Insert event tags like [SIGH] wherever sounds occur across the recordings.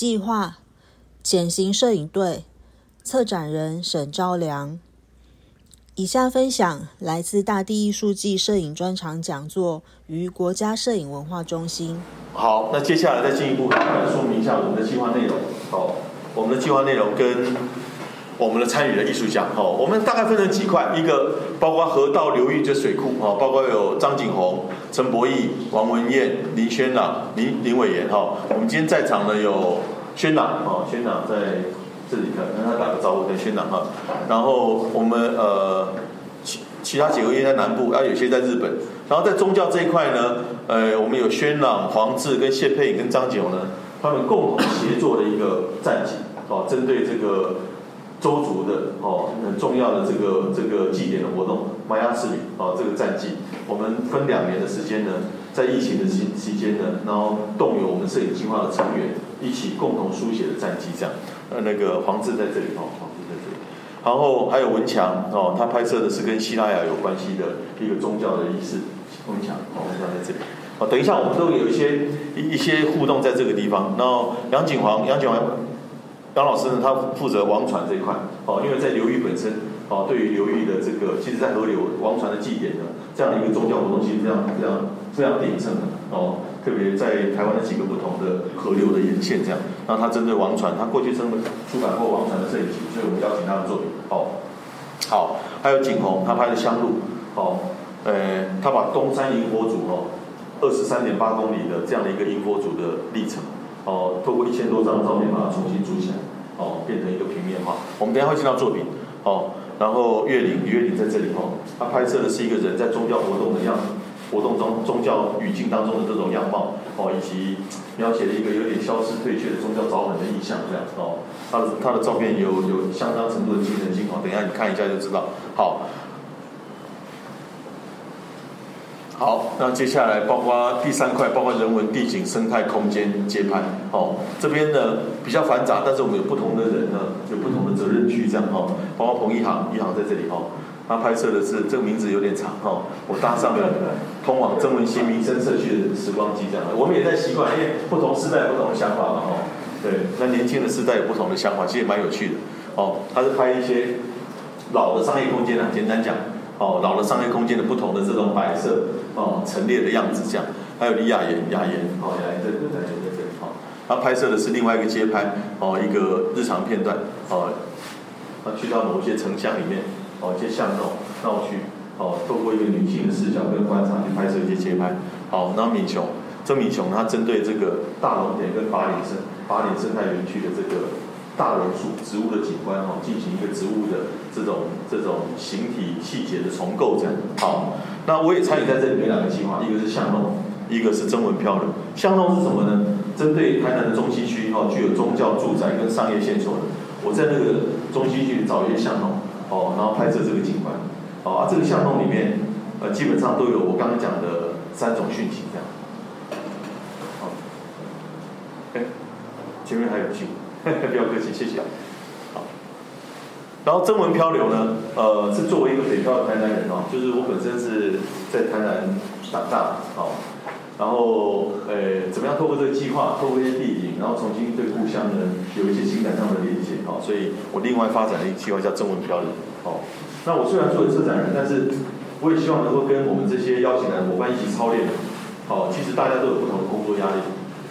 计划，减刑摄影队，策展人沈昭良。以下分享来自大地艺术季摄影专场讲座于国家摄影文化中心。好，那接下来再进一步说明一下我们的计划内容。好，我们的计划内容跟我们的参与的艺术家，好，我们大概分成几块，一个包括河道流域这水库，哈，包括有张景宏、陈博义、王文燕、林轩朗、林林伟炎，哈，我们今天在场的有轩朗，哈，轩朗在这里看，跟他打个招呼，跟轩朗哈，然后我们呃其其他几个业在南部，啊，有些在日本，然后在宗教这一块呢，呃，我们有轩朗、黄志跟谢佩颖跟张景宏呢，他们共同协作的一个战绩，哦，针对这个。周族的哦，很重要的这个这个祭典的活动，玛雅之旅哦，这个战绩，我们分两年的时间呢，在疫情的期期间呢，然后动员我们摄影计划的成员一起共同书写的战绩，这样，呃，那个黄志在这里哦，黄志在这里，然后还有文强哦，他拍摄的是跟希腊雅有关系的一个宗教的仪式，文强哦，文强在这里，哦，等一下我们都有一些一一些互动在这个地方，然后杨景煌，杨景煌。张老师呢，他负责王船这一块，哦，因为在流域本身，哦，对于流域的这个，其实，在河流王船的祭典呢，这样的一个宗教活动，其实非常非常非常鼎盛的，哦，特别在台湾的几个不同的河流的沿线这样，那他针对王船，他过去曾出版过王船的摄影集，所以我们邀请他的作品，哦，好，还有景洪，他拍的香路，哦，呃，他把东山萤火组哦，二十三点八公里的这样的一个萤火组的历程。哦，透过一千多张照片把它重新组起来，哦，变成一个平面化。我们等下会见到作品，哦，然后月岭，月岭在这里哦，他拍摄的是一个人在宗教活动的样，活动中宗教语境当中的这种样貌，哦，以及描写了一个有点消失退却的宗教早本的意象，这样哦，他的他的照片有有相当程度的精神性哦，等下你看一下就知道，好。好，那接下来包括第三块，包括人文、地景、生态、空间接拍。哦，这边呢比较繁杂，但是我们有不同的人呢，有不同的责任区这样哦。包括彭一航，一航在这里哦，他拍摄的是这个名字有点长哦，我搭上了通往曾文新民生社区的时光机这样。我们也在习惯，因为不同时代不同的想法嘛哦。对，那年轻的时代有不同的想法，其实蛮有趣的哦。他是拍一些老的商业空间啊，简单讲。哦，老的商业空间的不同的这种摆设，哦，陈列的样子这样，还有李雅妍，雅妍，哦，雅妍在这，雅妍在这，好，他拍摄的是另外一个街拍，哦，一个日常片段，哦，他去到某一些城乡里面，哦，一些巷弄闹区，哦，透过一个女性的视角跟观察去拍摄一些街拍，好，那米琼，这米琼他针对这个大龙田跟八里生八里生态园区的这个。大榕树植物的景观哦，进行一个植物的这种这种形体细节的重构这样。好，那我也参与在这里面两个计划，一个是巷弄，一个是征文漂流。巷弄是什么呢？针对台南的中西区哈，具有宗教住宅跟商业线索的，我在那个中西区找一些巷弄哦，然后拍摄这个景观。哦，这个巷弄里面呃，基本上都有我刚刚讲的三种讯息这样。好，哎，前面还有句。[LAUGHS] 不要客气，谢谢啊。好，然后征文漂流呢，呃，是作为一个北漂的台南人哦，就是我本身是在台南长大，好，然后呃，怎么样透过这个计划，透过一些地景，然后重新对故乡呢有一些情感上的连接，好，所以我另外发展了一个计划叫征文漂流，好，那我虽然作为策展人，但是我也希望能够跟我们这些邀请来的伙伴一起操练，好，其实大家都有不同的工作压力，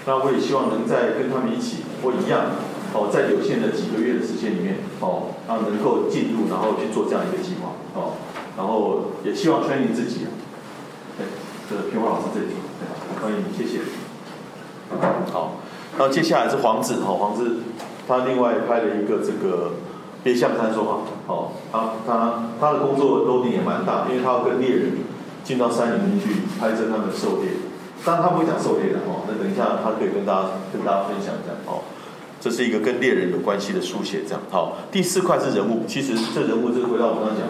那我也希望能在跟他们一起或一样。哦，在有限的几个月的时间里面，哦，然后能够进入，然后去做这样一个计划，哦，然后也希望 training 自己，对，这个平华老师这里，欢迎，谢谢。好，那接下来是黄志，哦，黄志他另外拍了一个这个别向山说话，哦，他他他的工作 loading 也蛮大，因为他要跟猎人进到山里面去拍摄他们狩猎，当然他不会讲狩猎的，哦，那等一下他可以跟大家跟大家分享这样，哦。这是一个跟猎人有关系的书写，这样好。第四块是人物，其实这人物就是回到我刚刚讲，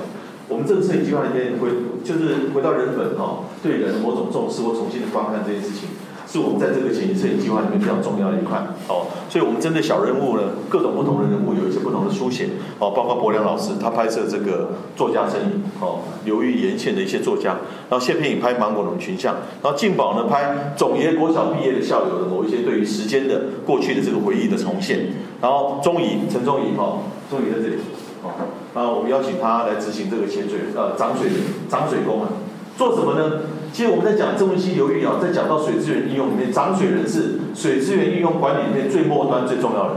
我们这个摄影计划里面回就是回到人本哈，对人的某种重视或重新的观看这件事情，是我们在这个潜行摄影计划里面非常重要的一块。哦。所以我们针对小人物呢，各种不同的人物有一些不同的书写。哦，包括柏良老师他拍摄这个作家身影。哦，流域沿线的一些作家，然后谢片影拍芒果农群像，然后静宝呢拍总爷国小毕业的校友的某一些对于时间的过去的这个回忆的重现，然后钟仪陈钟仪哈，钟仪在这里。哦，那我们邀请他来执行这个潜水呃涨水涨水工啊，做什么呢？其实我们在讲中文溪流域啊，在讲到水资源应用里面，涨水人是水资源应用管理里面最末端最重要的。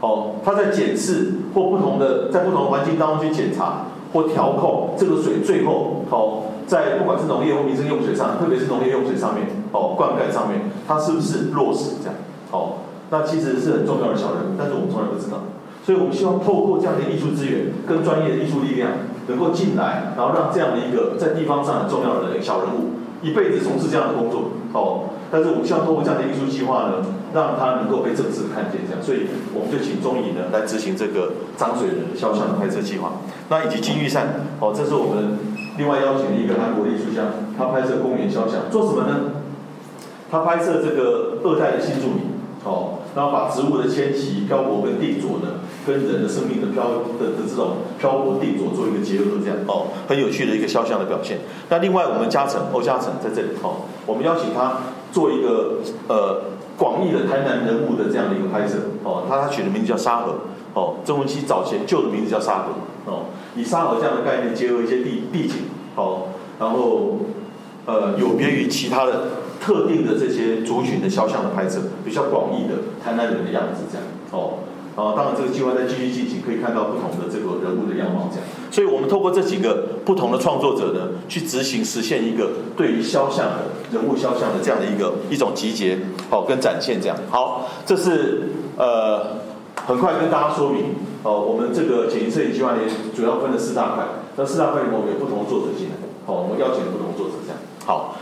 哦，他在检视或不同的在不同的环境当中去检查或调控这个水，最后哦，在不管是农业或民生用水上，特别是农业用水上面哦，灌溉上面，它是不是落实这样？哦，那其实是很重要的小人，但是我们从来不知道。所以我们希望透过这样的艺术资源跟专业的艺术力量能够进来，然后让这样的一个在地方上很重要的人小人物。一辈子从事这样的工作，哦，但是我们希望通过这样的艺术计划呢，让他能够被正式看见，这样，所以我们就请钟仪呢来执行这个张水人的肖像的拍摄计划。那以及金玉善，哦，这是我们另外邀请的一个韩国的艺术家，他拍摄公园肖像，做什么呢？他拍摄这个二代的新住民，哦，然后把植物的迁徙、漂泊跟定着呢。跟人的生命的漂的的这种漂泊定着做一个结合，这样哦，很有趣的一个肖像的表现。那另外我们嘉诚欧嘉诚在这里哦，我们邀请他做一个呃广义的台南人物的这样的一个拍摄哦，他他取的名字叫沙河哦，曾文熙早前旧的名字叫沙河哦，以沙河这样的概念结合一些地地景哦，然后呃有别于其他的特定的这些族群的肖像的拍摄，比较广义的台南人的样子这样哦。啊，当然这个计划在继续进行，可以看到不同的这个人物的样貌这样。所以我们透过这几个不同的创作者呢，去执行实现一个对于肖像的人物肖像的这样的一个一种集结，好跟展现这样。好，这是呃很快跟大家说明哦，我们这个简易摄影计划呢，主要分了四大块，那四大块里面有不同的作者进来，好，我们邀请不同作者这样。好。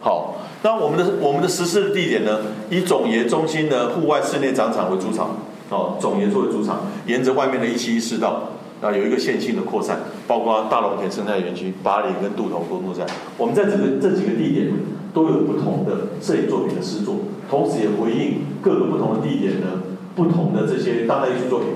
好，那我们的我们的实施的地点呢，以总爷中心的户外室内展场为主场，哦，总爷作为主场，沿着外面的一期一市道，啊，有一个线性的扩散，包括大龙田生态园区、巴黎跟渡头工作站，我们在这个这几个地点都有不同的摄影作品的制作，同时也回应各个不同的地点呢，不同的这些当代艺术作品。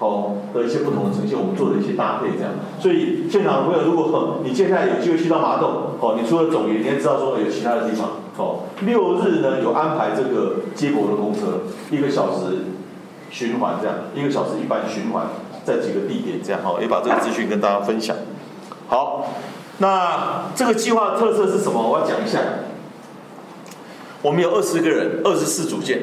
哦的一些不同的呈现，我们做了一些搭配，这样。所以现场的朋友，如果你接下来有机会去到麻豆，哦，你除了总园，你也知道说有其他的地方。哦，六日呢有安排这个接驳的公车，一个小时循环这样，一个小时一般循环，在几个地点这样。好，也把这个资讯跟大家分享。好，那这个计划特色是什么？我要讲一下。我们有二十个人，二十四组件。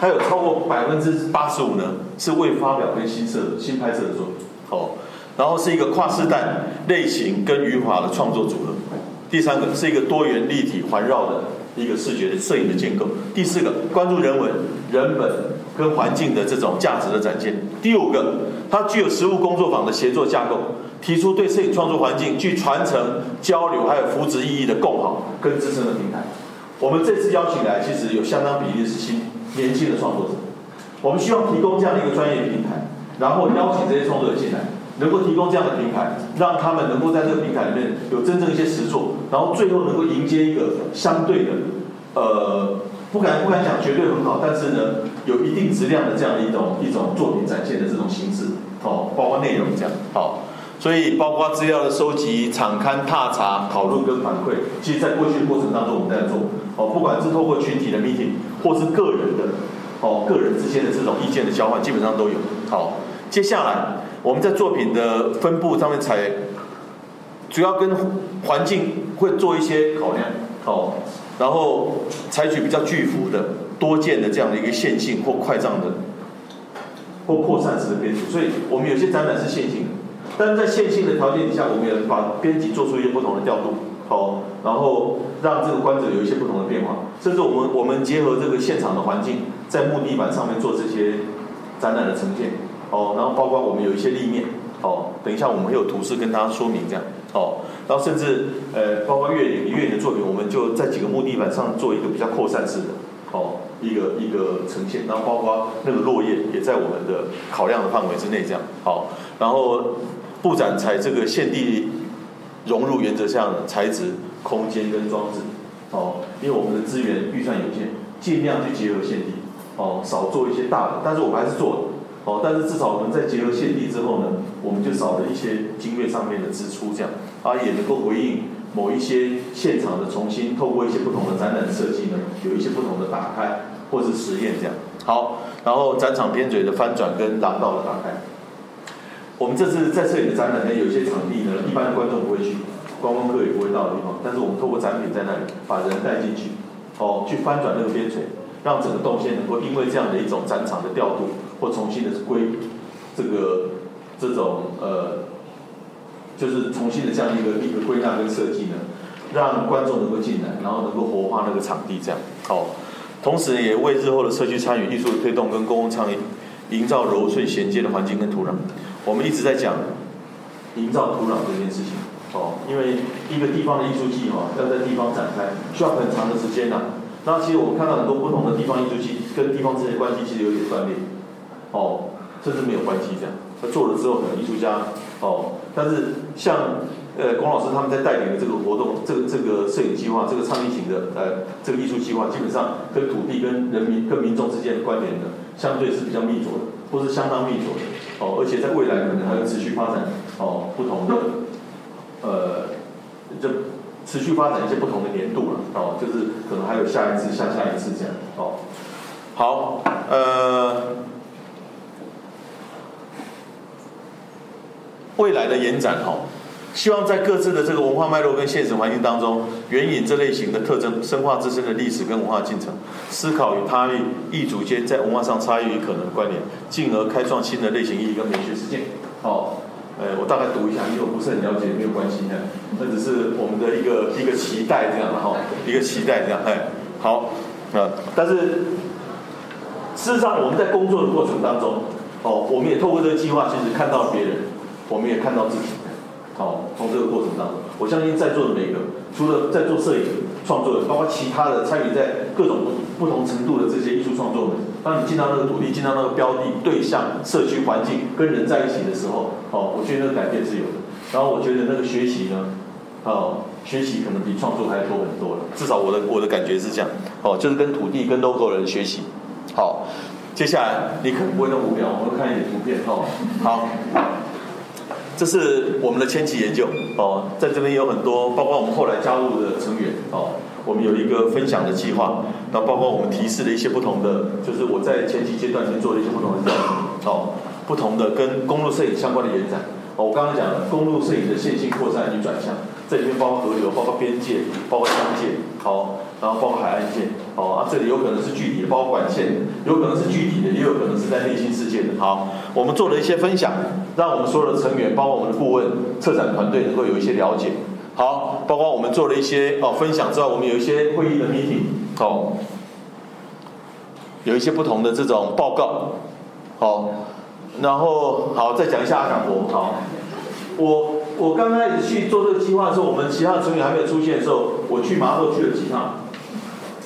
它有超过百分之八十五呢，是未发表跟新设新拍摄的作品，哦，然后是一个跨世代类型跟语法的创作组合。第三个是一个多元立体环绕的一个视觉的摄影的建构。第四个关注人文、人本跟环境的这种价值的展现。第五个，它具有实物工作坊的协作架构，提出对摄影创作环境具传承、交流还有扶植意义的共好跟支撑的平台。我们这次邀请来，其实有相当比例是新。年轻的创作者，我们希望提供这样的一个专业平台，然后邀请这些创作者进来，能够提供这样的平台，让他们能够在这个平台里面有真正一些实作，然后最后能够迎接一个相对的，呃，不敢不敢讲绝对很好，但是呢，有一定质量的这样的一种一种作品展现的这种形式，哦，包括内容这样，好，所以包括资料的收集、场刊踏查、讨论跟反馈，其实在过去的过程当中我们在做，哦，不管是透过群体的 meeting。或是个人的，哦，个人之间的这种意见的交换，基本上都有。好，接下来我们在作品的分布上面，才主要跟环境会做一些考量，哦，然后采取比较巨幅的、多件的这样的一个线性或快账的或扩散式的编组。所以我们有些展览是线性，但是在线性的条件底下，我们也把编辑做出一些不同的调度。好，然后让这个观者有一些不同的变化，甚至我们我们结合这个现场的环境，在木地板上面做这些展览的呈现。哦，然后包括我们有一些立面。哦，等一下我们会有图示跟大家说明这样。哦，然后甚至呃，包括月影月影的作品，我们就在几个木地板上做一个比较扩散式的，哦，一个一个呈现。然后包括那个落叶也在我们的考量的范围之内这样。好，然后。布展采这个现地融入原则下的材质、空间跟装置，哦，因为我们的资源预算有限，尽量去结合现地，哦，少做一些大的，但是我们还是做了，哦，但是至少我们在结合现地之后呢，我们就少了一些经费上面的支出，这样，啊，也能够回应某一些现场的重新透过一些不同的展览设计呢，有一些不同的打开或是实验这样，好，然后展场边嘴的翻转跟廊道的打开。我们这次在这里的展览呢，有些场地呢，一般观众不会去，观光客也不会到的地方。但是我们透过展品在那里把人带进去，哦，去翻转那个边陲，让整个动线能够因为这样的一种展场的调度或重新的归这个这种呃，就是重新的这样一个一个归纳跟设计呢，让观众能够进来，然后能够活化那个场地这样。好，同时也为日后的社区参与艺术的推动跟公共倡议，营造柔顺衔接的环境跟土壤。我们一直在讲营造土壤这件事情，哦，因为一个地方的艺术计划要在地方展开，需要很长的时间呐。那其实我们看到很多不同的地方艺术计跟地方之间的关系其实有点断裂，哦，甚至没有关系这样。他做了之后，可能艺术家，哦，但是像呃龚老师他们在带领的这个活动，这个这个摄影计划，这个倡议型的呃这个艺术计划，基本上跟土地跟人民跟民众之间的关联呢，相对是比较密着的，或是相当密着的。哦，而且在未来可能还会持续发展哦，不同的呃，就持续发展一些不同的年度了哦，就是可能还有下一次、下下一次这样哦。好，呃，未来的延展哦。希望在各自的这个文化脉络跟现实环境当中，援引这类型的特征，深化自身的历史跟文化进程，思考与他域异族间在文化上差异与可能关联，进而开创新的类型意义跟美学实践。好，呃，我大概读一下，因为我不是很了解，没有关系的，那只是我们的一个一个期待这样哈，一个期待这样，哎，好，啊，但是事实上我们在工作的过程当中，哦，我们也透过这个计划，其实看到别人，我们也看到自己。好，从这个过程当中，我相信在座的每个，除了在做摄影创作的，包括其他的参与在各种不同程度的这些艺术创作们，当你进到那个土地，进到那个标的、对象、社区环境，跟人在一起的时候，哦，我觉得那个改变是有的。然后我觉得那个学习呢，哦，学习可能比创作还要多很多了。至少我的我的感觉是这样。哦，就是跟土地、跟 local 人学习。好，接下来你可能不会那么无聊，我们看一点图片。哦，好。这是我们的前期研究哦，在这边有很多，包括我们后来加入的成员哦，我们有一个分享的计划，那包括我们提示的一些不同的，就是我在前期阶段已经做了一些不同的调整哦，不同的跟公路摄影相关的延展哦，我刚刚讲了公路摄影的线性扩散与转向，这里面包括河流，包括边界，包括疆界，好。然后包括海岸线，哦啊，这里有可能是具体的，包括管线，有可能是具体的，也有可能是在内心世界的。好，我们做了一些分享，让我们所有的成员，包括我们的顾问、策展团队，能够有一些了解。好，包括我们做了一些哦分享之外，我们有一些会议的 meeting，哦，有一些不同的这种报告，好，然后好再讲一下阿港博，好，我我刚开始去做这个计划的时候，我们其他的成员还没有出现的时候，我去马后去了几趟。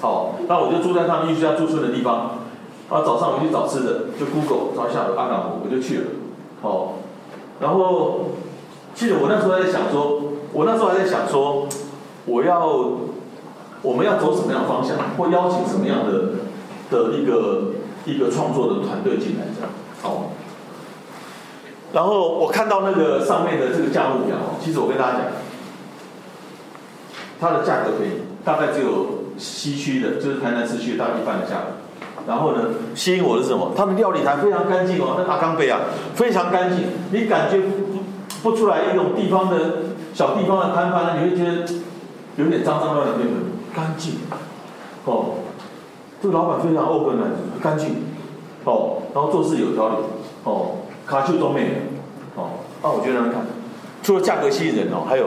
好，那我就住在他们艺术家驻村的地方。啊，早上我去找吃的，就 Google 找下阿港湖，我就去了。好，然后记得我那时候还在想说，我那时候还在想说，我要我们要走什么样的方向，或邀请什么样的的一个一个创作的团队进来这样。好，然后我看到那个上面的这个价目表，其实我跟大家讲，它的价格可以大概只有。西区的，就是台南市区大一半的价格。然后呢，吸引我的是什么？他们料理台非常干净哦，那阿冈杯啊，非常干净，你感觉不不出来一种地方的小地方的摊贩，你会觉得有点脏脏乱乱的，干净。哦，这个老板非常 open 的，干净。哦，然后做事有条理。哦，卡丘都没有。哦，那我觉得看，除了价格吸引人哦，还有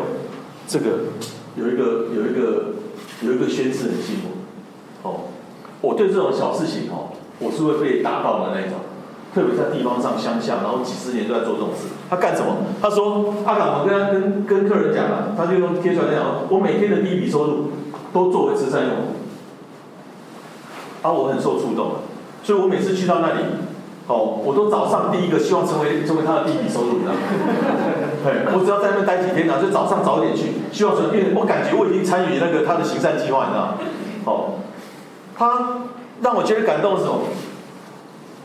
这个有一个有一个。有一个宣誓很幸福，哦，我对这种小事情哦，我是会被打到的那一种，特别在地方上乡下，然后几十年都在做这种事。他干什么？他说阿港，我跟他跟跟客人讲了，他就用贴出来讲，我每天的第一笔收入都作为慈善用，啊，我很受触动，所以我每次去到那里，哦，我都早上第一个希望成为成为他的第一笔收入，你知道吗？对，我只要在那边待几天呢，就早上早点去，希望说，因为我感觉我已经参与那个他的行善计划，你知道吗？哦，他让我觉得感动的时候，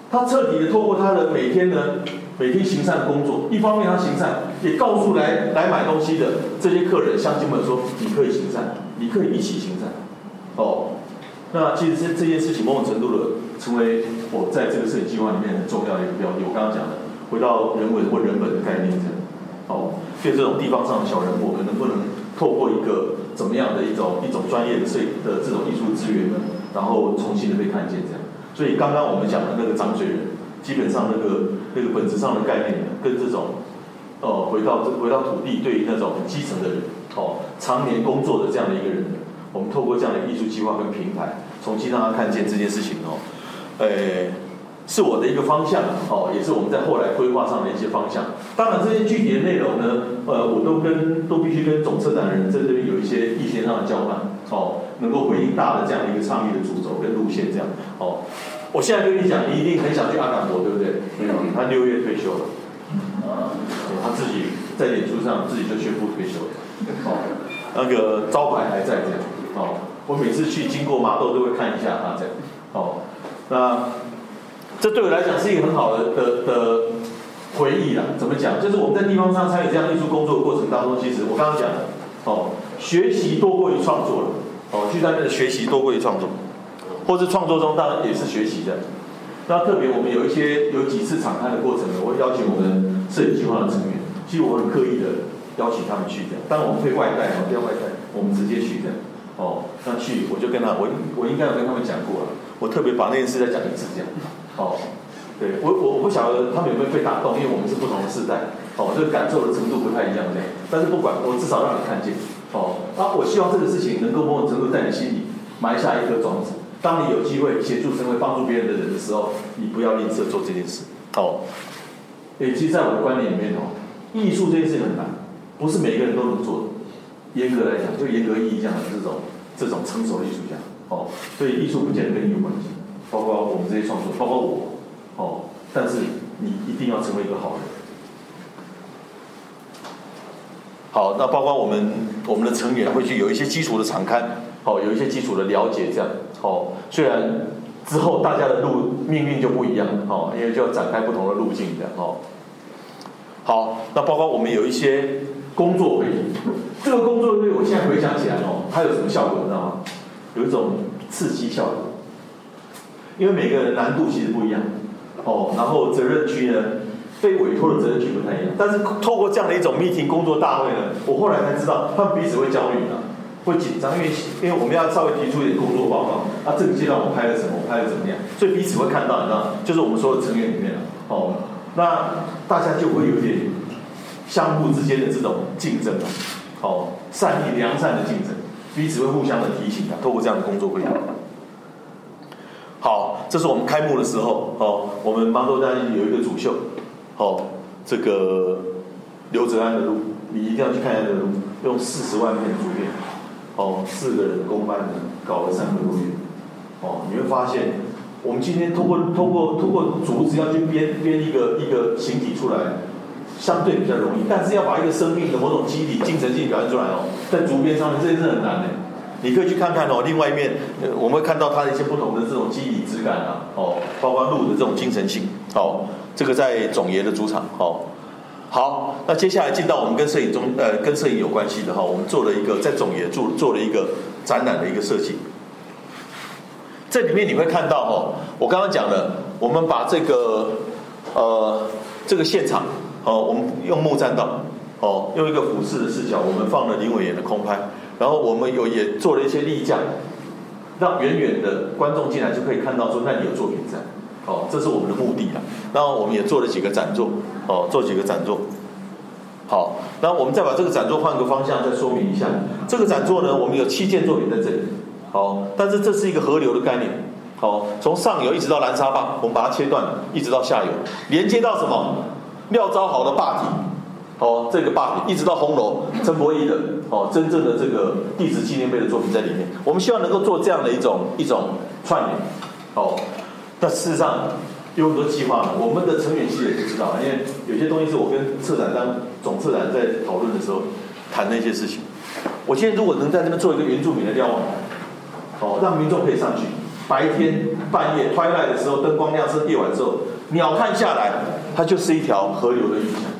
他彻底的透过他的每天的，每天行善的工作，一方面他行善，也告诉来来买东西的这些客人乡亲们说，你可以行善，你可以一起行善，哦，那其实这这件事情某种程度的成为我在这个摄影计划里面很重要的一个标的。我刚刚讲的，回到人文或人本的概念这样，哦，对这种地方上的小人物，我们能不能透过一个怎么样的一种一种专业的这的这种艺术资源呢？然后重新的被看见这样。所以刚刚我们讲的那个长嘴人，基本上那个那个本质上的概念呢，跟这种哦回到这回到土地对于那种基层的人，哦常年工作的这样的一个人，我们透过这样的艺术计划跟平台，重新让他看见这件事情哦，哎，是我的一个方向哦，也是我们在后来规划上的一些方向。当然这些具体的内容呢，呃，我都跟都必须跟总策展人在这边有一些意见上的交换哦。能够回应大的这样的一个倡议的主轴跟路线，这样哦。我现在跟你讲，你一定很想去阿港博，对不对？他六月退休了，啊，他自己在演出上自己就宣布退休了，哦，那个招牌还在这样，哦，我每次去经过麻豆都会看一下他这样，哦，那这对我来讲是一个很好的的的回忆啦。怎么讲？就是我们在地方上参与这样艺术工作的过程当中，其实我刚刚讲的，哦，学习多过于创作了。哦，去在那学习多过于创作，或是创作中当然也是学习的。那特别我们有一些有几次敞开的过程呢，我会邀请我们摄影计划的成员，其实我很刻意的邀请他们去这样。当然我们会外带，不要外带，我们直接去这样。哦，那去我就跟他，我我应该有跟他们讲过了，我特别把那件事再讲一次这样。哦，对我我我不晓得他们有没有被打动，因为我们是不同的世代，哦，这个感受的程度不太一样这样。但是不管，我至少让你看见。哦，那，我希望这个事情能够某种程度在你心里埋下一颗种子。当你有机会协助成为帮助别人的人的时候，你不要吝啬做这件事。哦，也，其实，在我的观念里面哦，艺术这件事情很难，不是每个人都能做的。严格来讲，就严格意义上的这种这种成熟的艺术家，哦，所以艺术不见得跟你有关系，包括我们这些创作，包括我，哦，但是你一定要成为一个好人。好，那包括我们我们的成员会去有一些基础的常看，好，有一些基础的了解，这样，好，虽然之后大家的路命运就不一样，哦，因为就要展开不同的路径的，哦，好，那包括我们有一些工作会议，这个工作会议我现在回想起来哦，它有什么效果，你知道吗？有一种刺激效果，因为每个人难度其实不一样，哦，然后责任区呢？被委托的责任区不太一样，但是透过这样的一种 meeting 工作大会呢，我后来才知道，他们彼此会焦虑的，会紧张，因为因为我们要稍微提出一点工作报告，啊，这个阶段我拍了什么，我拍了怎么样，所以彼此会看到，你知道，就是我们所有成员里面哦，那大家就会有点相互之间的这种竞争啊，哦，善意良善的竞争，彼此会互相的提醒啊，透过这样的工作会。好，这是我们开幕的时候，哦，我们芒豆家有一个主秀。哦，这个刘泽安的路，你一定要去看一下这个路，用四十万片竹片，哦，四个人工班的搞了三个多月，哦，你会发现，我们今天通过通过通过竹子要去编编一个一个形体出来，相对比较容易，但是要把一个生命的某种机理、精神性表现出来哦，在竹编上面这件事很难的。你可以去看看哦，另外一面，我们会看到它的一些不同的这种肌理质感啊，哦，包括鹿的这种精神性，哦，这个在总爷的主场，哦，好，那接下来进到我们跟摄影中，呃，跟摄影有关系的哈，我们做了一个在总爷做做了一个展览的一个设计，这里面你会看到哈，我刚刚讲的，我们把这个呃这个现场，哦，我们用木栈道，哦，用一个俯视的视角，我们放了林伟岩的空拍。然后我们有也做了一些立架，让远远的观众进来就可以看到说那里有作品在，哦，这是我们的目的了。然后我们也做了几个展座，哦，做几个展座。好，那我们再把这个展座换个方向再说明一下。这个展座呢，我们有七件作品在这里，好，但是这是一个河流的概念，好，从上游一直到蓝沙坝，我们把它切断，一直到下游，连接到什么？廖昭豪的坝体。哦，这个坝体一直到红楼，陈伯义的哦，真正的这个地质纪念碑的作品在里面。我们希望能够做这样的一种一种串联。哦，那事实上，有很多计划。我们的成员其实也不知道，因为有些东西是我跟策展当总策展在讨论的时候谈的一些事情。我现在如果能在这边做一个原住民的瞭望，哦，让民众可以上去，白天半夜 twilight 的时候灯光亮是夜晚之后，鸟看下来，它就是一条河流的影像。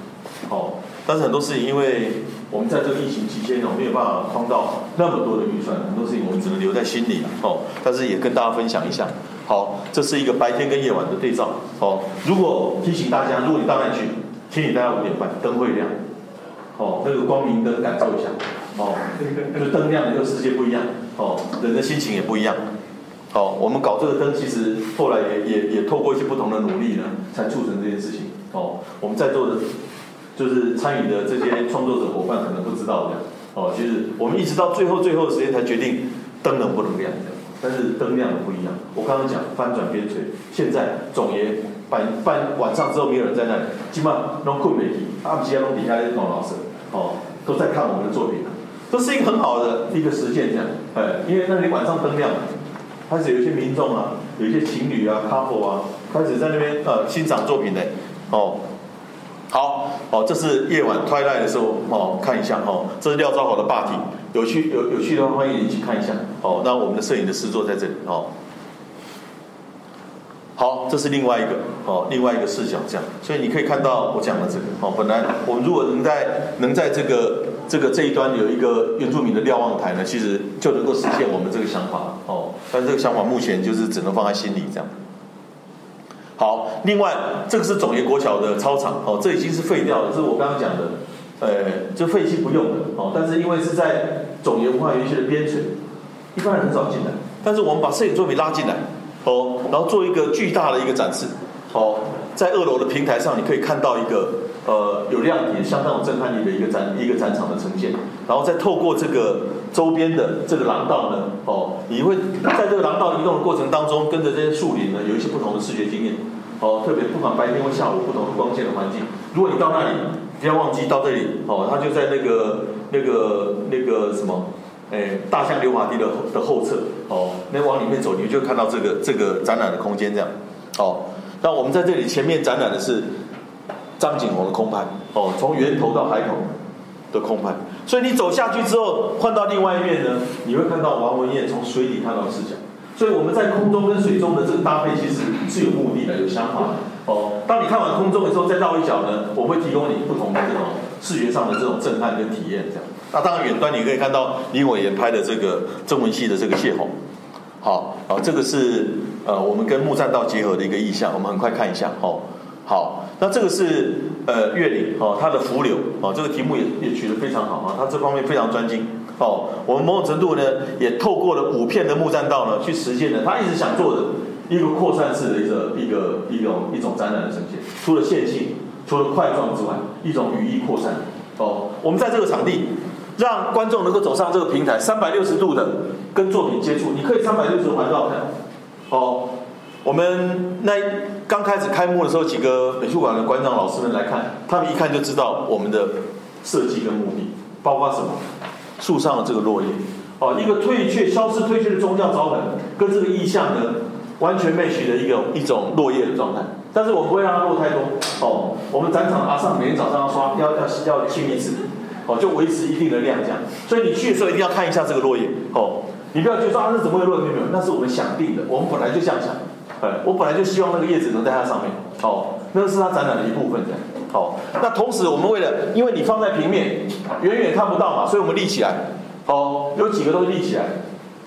但是很多事情因为。我们在这个疫情期间哦，没有办法框到那么多的预算，很多事情我们只能留在心里哦。但是也跟大家分享一下，好，这是一个白天跟夜晚的对照哦。如果提醒大家，如果你到那去，请你待到五点半，灯会亮，哦，那个光明灯感受一下，哦，就灯亮了，就世界不一样，哦，人的心情也不一样，哦，我们搞这个灯，其实后来也也也透过一些不同的努力呢，才促成这件事情，哦，我们在座的。就是参与的这些创作者伙伴可能不知道这样，哦，其实我们一直到最后最后的时间才决定灯能不能亮的，但是灯亮的不一样。我刚刚讲翻转边陲，现在总爷半半晚上之后没有人在那里，基本上弄困媒体，阿姆西亚弄底下那种老师，哦，都在看我们的作品，这是一个很好的一个实践这样，哎，因为那里晚上灯亮，开始有一些民众啊，有一些情侣啊、couple 啊，开始在那边呃欣赏作品的，哦。好，哦，这是夜晚 twilight 的时候，哦，看一下，哦，这是廖昭豪的霸体，有趣有有趣的话，欢迎你去看一下，哦，那我们的摄影的师座在这里，哦，好，这是另外一个，哦，另外一个视角，这样，所以你可以看到我讲的这个，哦，本来我们如果能在能在这个这个这一端有一个原住民的瞭望台呢，其实就能够实现我们这个想法，哦，但这个想法目前就是只能放在心里这样。好，另外这个是总爷国小的操场，哦，这已经是废掉了，这是我刚刚讲的，呃，就废弃不用的，哦，但是因为是在总爷文化园区的边陲，一般人很少进来，但是我们把摄影作品拉进来，哦，然后做一个巨大的一个展示，哦，在二楼的平台上你可以看到一个，呃，有亮点、相当有震撼力的一个展一个展场的呈现，然后再透过这个周边的这个廊道呢，哦，你会在这个廊道移动的过程当中，跟着这些树林呢，有一些不同的视觉经验。哦，特别不管白天或下午，不同的光线的环境。如果你到那里，不要忘记到这里。哦，它就在那个、那个、那个什么，哎，大象溜滑梯的的后侧。哦，那往里面走，你就看到这个这个展览的空间这样。哦，那我们在这里前面展览的是张景宏的空拍。哦，从源头到海口的空拍。所以你走下去之后，换到另外一面呢，你会看到王文燕从水底看到视角。所以我们在空中跟水中的这个搭配，其实是有目的的、有想法的。哦，当你看完空中的时候，再绕一脚呢，我会提供你不同的这种视觉上的这种震撼跟体验。这样，那当然远端你可以看到李伟岩拍的这个中文系的这个邂逅。好，好，这个是呃我们跟木栈道结合的一个意象，我们很快看一下。哦，好，那这个是呃月岭哦，它的浮流哦，这个题目也也取得非常好啊，它这方面非常专精。哦，我们某种程度呢，也透过了五片的木栈道呢，去实现了他一直想做的一个扩散式的一个一个一种一种展览的呈现。除了线性，除了块状之外，一种语义扩散。哦，我们在这个场地，让观众能够走上这个平台，三百六十度的跟作品接触。你可以三百六十度环绕看。哦，我们那刚开始开幕的时候，几个美术馆的馆长老师们来看，他们一看就知道我们的设计跟目的，包括什么。树上的这个落叶，哦，一个退却、消失、退却的宗教招痕，跟这个意象呢，完全 match 的一个一种落叶的状态。但是我不会让它落太多，哦，我们展场阿上每天早上要刷，要要要清一次，哦，就维持一定的量这样。所以你去的时候一定要看一下这个落叶，哦，你不要觉得说啊，那怎么会落？没有没有，那是我们想定的，我们本来就这样想，哎，我本来就希望那个叶子能在它上面，哦，那是它展览的一部分这样。好，那同时我们为了，因为你放在平面，远远看不到嘛，所以我们立起来。哦，有几个都立起来，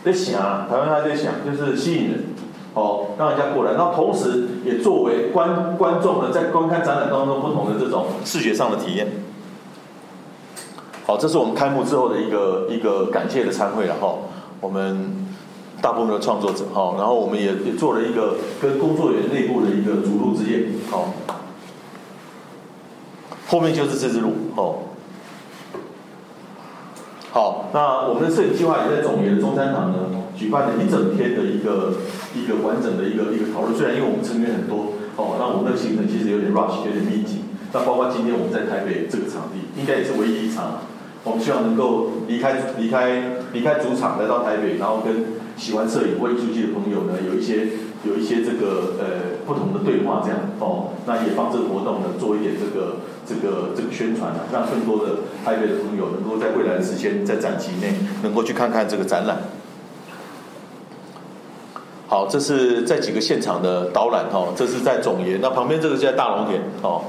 在想，台湾还在想，就是吸引人，哦，让人家过来。然后同时也作为观观众呢，在观看展览当中不同的这种视觉上的体验。好，这是我们开幕之后的一个一个感谢的参会了哈。我们大部分的创作者哈，然后我们也也做了一个跟工作人员内部的一个主路之夜，好。后面就是这支路哦。好，那我们的摄影计划也在总园中山堂呢举办了一整天的一个一个完整的一个一个讨论。虽然因为我们成员很多哦，那我们的行程其实有点 rush，有点密集。那包括今天我们在台北这个场地，应该也是唯一一场我们希望能够离开离开离开主场，来到台北，然后跟喜欢摄影或艺术系的朋友呢，有一些有一些这个呃不同的对话，这样哦，那也帮这个活动呢做一点这个这个这个宣传啊，让更多的台北的朋友能够在未来的时间，在展期内能够去看看这个展览。好，这是在几个现场的导览哦，这是在总研，那旁边这个是在大龙田哦。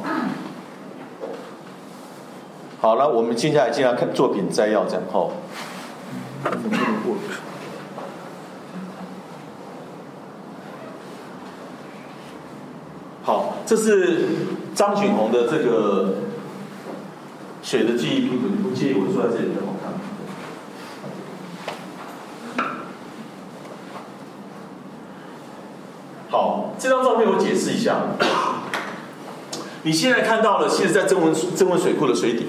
好了，我们接下来进来看作品摘要，这样哈。好，这是张景洪的这个水的记忆拼图，你不介意我坐在这里比较好看？好，这张照片我解释一下。[COUGHS] 你现在看到了，其实在增温增温水库的水底。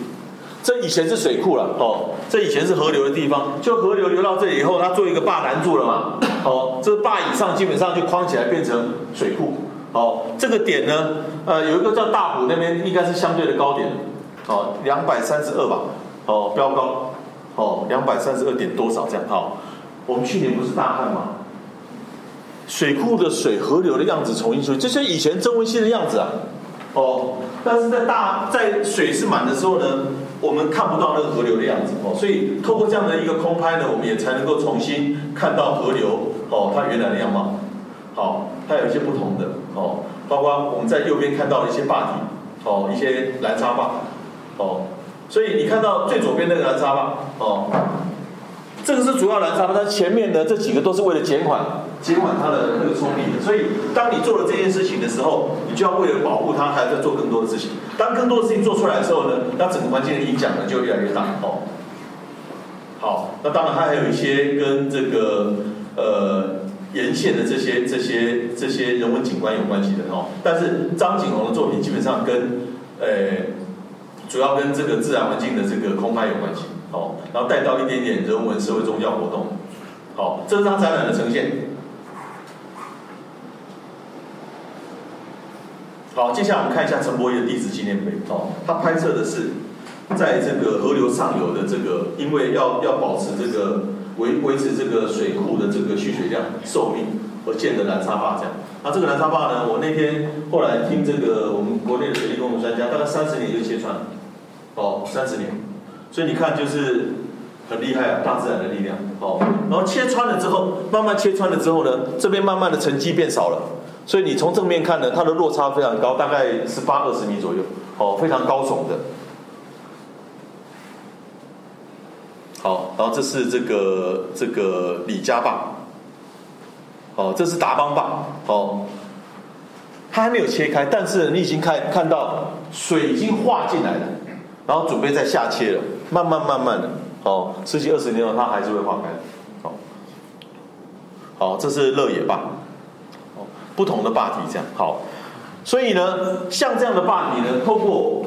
这以前是水库了哦，这以前是河流的地方，就河流流到这里以后，它做一个坝拦住了嘛，哦，这坝以上基本上就框起来变成水库，哦，这个点呢，呃，有一个叫大湖那边应该是相对的高点，哦，两百三十二吧，哦，标高，哦，两百三十二点多少这样，好，我们去年不是大旱吗？水库的水河流的样子重新出，这是以前曾文溪的样子啊，哦，但是在大在水是满的时候呢？我们看不到那个河流的样子哦，所以透过这样的一个空拍呢，我们也才能够重新看到河流哦，它原来的样貌。好，它有一些不同的哦，包括我们在右边看到一些坝体哦，一些拦沙坝哦，所以你看到最左边那个拦沙坝哦。这个是主要拦沙坝它前面的这几个都是为了减缓减缓它的那个冲力的。所以，当你做了这件事情的时候，你就要为了保护它，还要再做更多的事情。当更多的事情做出来的时候呢，那整个环境的影响呢就越来越大哦。好，那当然它还有一些跟这个呃沿线的这些这些这些人文景观有关系的哦。但是张景宏的作品基本上跟呃主要跟这个自然环境的这个空拍有关系。哦，然后带到一点点人文、社会、宗教活动。好，这是他展览的呈现。好，接下来我们看一下陈伯义的地质纪念碑。哦，他拍摄的是在这个河流上游的这个，因为要要保持这个维维持这个水库的这个蓄水量、寿命而建的拦沙坝这样。那这个拦沙坝呢，我那天后来听这个我们国内的水利工程专家，大概三十年就切穿。哦，三十年。所以你看，就是很厉害啊，大自然的力量哦。然后切穿了之后，慢慢切穿了之后呢，这边慢慢的沉积变少了。所以你从正面看呢，它的落差非常高，大概十八二十米左右，哦，非常高耸的。好，然后这是这个这个李家坝，哦，这是达邦坝，哦，它还没有切开，但是你已经看看到水已经化进来了，然后准备再下切了。慢慢慢慢的，哦，十几二十年后，它还是会化开。好，好，这是乐野坝，不同的坝体这样。好，所以呢，像这样的坝体呢，透过